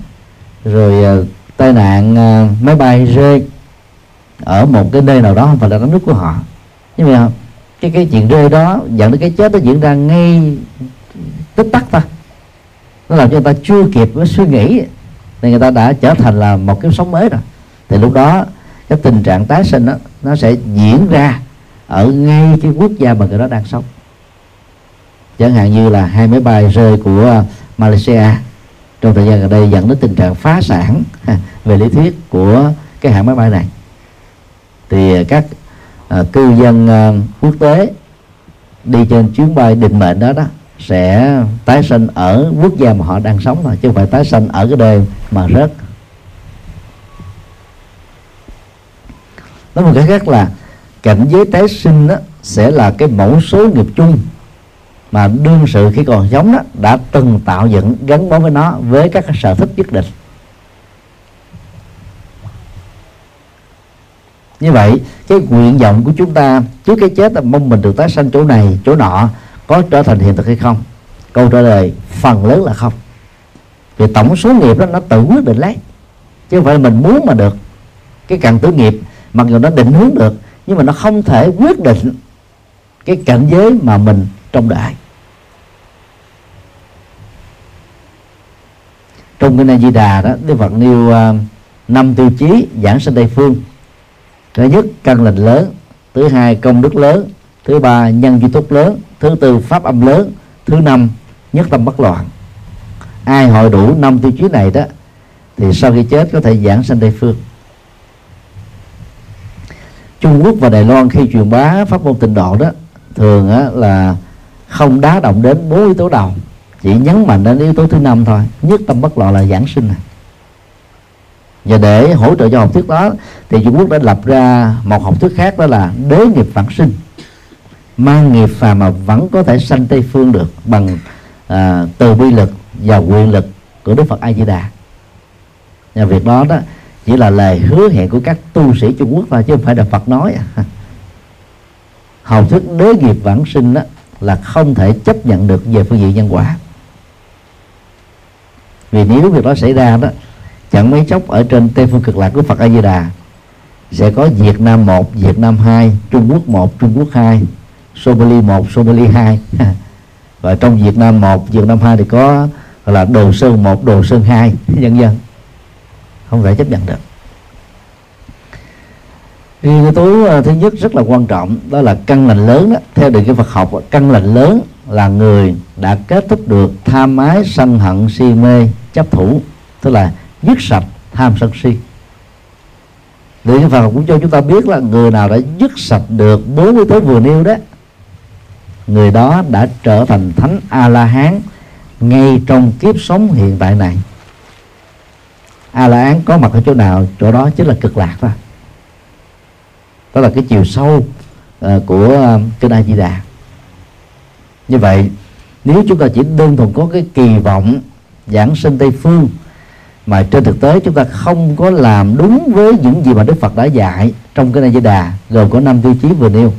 rồi uh, tai nạn uh, máy bay rơi ở một cái nơi nào đó không phải là đất nước của họ nhưng mà cái cái chuyện rơi đó, dẫn đến cái chết nó diễn ra ngay tích tắc thôi nó làm cho người ta chưa kịp với suy nghĩ. Thì người ta đã trở thành là một cái sống mới rồi. Thì lúc đó, cái tình trạng tái sinh đó, nó sẽ diễn ra ở ngay cái quốc gia mà người đó đang sống. Chẳng hạn như là hai máy bay rơi của Malaysia trong thời gian gần đây dẫn đến tình trạng phá sản về lý thuyết của cái hãng máy bay này. Thì các à, cư dân à, quốc tế đi trên chuyến bay định mệnh đó đó sẽ tái sinh ở quốc gia mà họ đang sống thôi chứ không phải tái sinh ở cái nơi mà rớt. Nói một cái khác là cảnh giới tái sinh đó sẽ là cái mẫu số nghiệp chung mà đương sự khi còn sống đó đã từng tạo dựng gắn bó với nó với các sở thích nhất định. Như vậy cái nguyện vọng của chúng ta trước cái chết là mong mình được tái sanh chỗ này chỗ nọ có trở thành hiện thực hay không? Câu trả lời phần lớn là không. Vì tổng số nghiệp đó nó tự quyết định lấy. Chứ không phải là mình muốn mà được. Cái cần tử nghiệp mặc dù nó định hướng được nhưng mà nó không thể quyết định cái cảnh giới mà mình trong đại trong kinh A Di Đà đó Đức Phật nêu uh, năm tiêu chí giảng sinh Tây phương thứ nhất căn lành lớn. Thứ hai công đức lớn. Thứ ba nhân duy tốt lớn. Thứ tư pháp âm lớn. Thứ năm nhất tâm bất loạn. Ai hội đủ năm tiêu chí này đó thì sau khi chết có thể giảng sanh tây phương. Trung Quốc và Đài Loan khi truyền bá pháp môn tịnh độ đó thường á, là không đá động đến bốn yếu tố đầu chỉ nhấn mạnh đến yếu tố thứ năm thôi. Nhất tâm bất loạn là giảng sinh này và để hỗ trợ cho học thuyết đó thì Trung Quốc đã lập ra một học thuyết khác đó là đế nghiệp vãng sinh. Mang nghiệp phàm mà vẫn có thể sanh tây phương được bằng à, từ bi lực và quyền lực của Đức Phật A Di Đà và việc đó đó chỉ là lời hứa hẹn của các tu sĩ Trung Quốc thôi chứ không phải là Phật nói. Học thuyết đế nghiệp vãng sinh đó là không thể chấp nhận được về phương diện nhân quả. Vì nếu việc đó xảy ra đó chẳng mấy chốc ở trên tây phương cực lạc của Phật A Di Đà sẽ có Việt Nam một, Việt Nam hai, Trung Quốc một, Trung Quốc hai, Somali một, Somali hai. Và trong Việt Nam một, Việt Nam hai thì có gọi là Đồ Sơn một, Đồ Sơn hai, nhân dân. Không thể chấp nhận được. Thì yếu tố à, thứ nhất rất là quan trọng đó là căn lành lớn đó. theo định cái Phật học căn lành lớn là người đã kết thúc được tham ái sân hận si mê chấp thủ. Tức là dứt sạch tham sân si. Định cái Phật cũng cho chúng ta biết là người nào đã dứt sạch được bốn yếu tố vừa nêu đó người đó đã trở thành thánh a la hán ngay trong kiếp sống hiện tại này. A la hán có mặt ở chỗ nào chỗ đó chính là cực lạc thôi. Đó là cái chiều sâu uh, của uh, kinh a di đà như vậy nếu chúng ta chỉ đơn thuần có cái kỳ vọng giảng sinh tây phương mà trên thực tế chúng ta không có làm đúng với những gì mà Đức Phật đã dạy trong cái này Di Đà gồm có năm tiêu chí vừa nêu.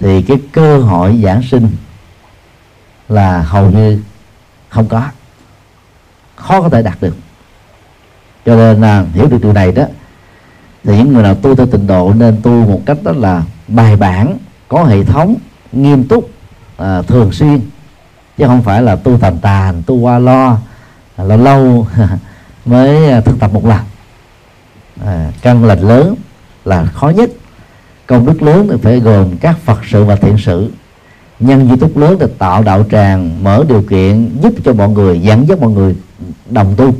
Thì cái cơ hội giảng sinh là hầu như không có khó có thể đạt được. Cho nên là hiểu được điều này đó thì những người nào tu theo tịnh độ nên tu một cách đó là bài bản có hệ thống nghiêm túc à, thường xuyên. Chứ không phải là tu tàn tàn tu qua lo à, lâu lâu. mới à, thực tập một lần. À, căn lành lớn là khó nhất. Công đức lớn thì phải gồm các phật sự và thiện sự. Nhân duy túc lớn thì tạo đạo tràng mở điều kiện giúp cho mọi người dẫn dắt mọi người đồng tu.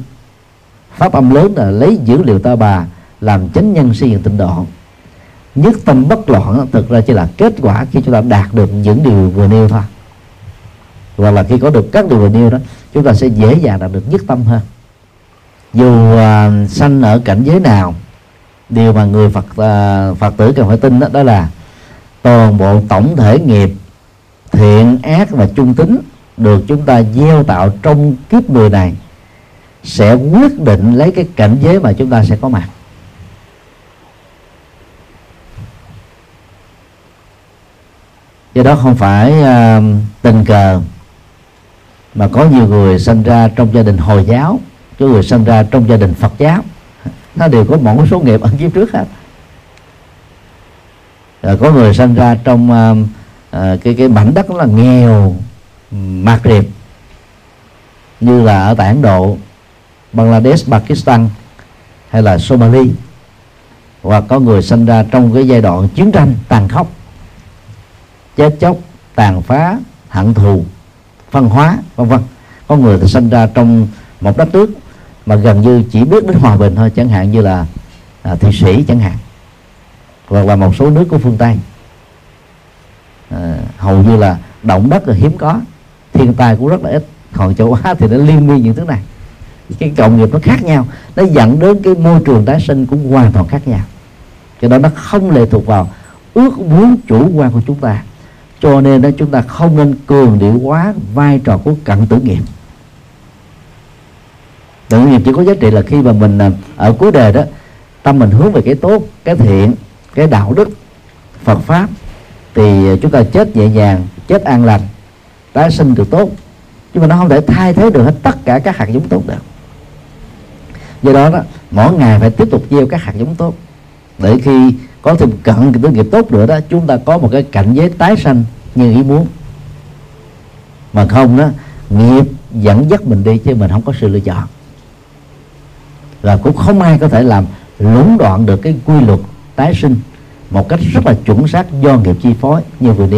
Pháp âm lớn là lấy dữ liệu ta bà làm chánh nhân xây dựng tịnh độ. Nhất tâm bất loạn thực ra chỉ là kết quả khi chúng ta đạt được những điều vừa nêu thôi. Hoặc là khi có được các điều vừa nêu đó chúng ta sẽ dễ dàng đạt được nhất tâm hơn dù uh, sanh ở cảnh giới nào điều mà người phật uh, phật tử cần phải tin đó, đó là toàn bộ tổng thể nghiệp thiện ác và trung tính được chúng ta gieo tạo trong kiếp người này sẽ quyết định lấy cái cảnh giới mà chúng ta sẽ có mặt. Do đó không phải uh, tình cờ mà có nhiều người sinh ra trong gia đình hồi giáo có người sinh ra trong gia đình phật giáo. Nó đều có một số nghiệp ẩn kiếp trước hết. Rồi có người sinh ra trong uh, uh, cái cái mảnh đất là nghèo mạt riệp như là ở tại Ấn Độ, Bangladesh, Pakistan hay là Somali. Hoặc có người sinh ra trong cái giai đoạn chiến tranh tàn khốc chết chóc tàn phá hận thù phân hóa vân vân. Có người thì sinh ra trong một đất nước mà gần như chỉ biết đến hòa bình thôi chẳng hạn như là à, thụy sĩ chẳng hạn hoặc là một số nước của phương tây. À, hầu như là động đất là hiếm có thiên tai cũng rất là ít. Còn châu á thì nó liên miên những thứ này. Cái cộng nghiệp nó khác nhau nó dẫn đến cái môi trường tái sinh cũng hoàn toàn khác nhau. Cho đó nó không lệ thuộc vào ước muốn chủ quan của chúng ta. Cho nên đó chúng ta không nên cường điệu quá vai trò của cận tử nghiệm tự nghiệp chỉ có giá trị là khi mà mình à, ở cuối đời đó, tâm mình hướng về cái tốt, cái thiện, cái đạo đức, phật pháp, thì chúng ta chết nhẹ nhàng, chết an lành, tái sinh được tốt. Nhưng mà nó không thể thay thế được hết tất cả các hạt giống tốt được do đó đó, mỗi ngày phải tiếp tục gieo các hạt giống tốt. Để khi có thêm cận cái nghiệp tốt nữa đó, chúng ta có một cái cảnh giới tái sanh như ý muốn. Mà không đó, nghiệp dẫn dắt mình đi chứ mình không có sự lựa chọn và cũng không ai có thể làm lũng đoạn được cái quy luật tái sinh một cách rất là chuẩn xác do nghiệp chi phối như vừa nêu.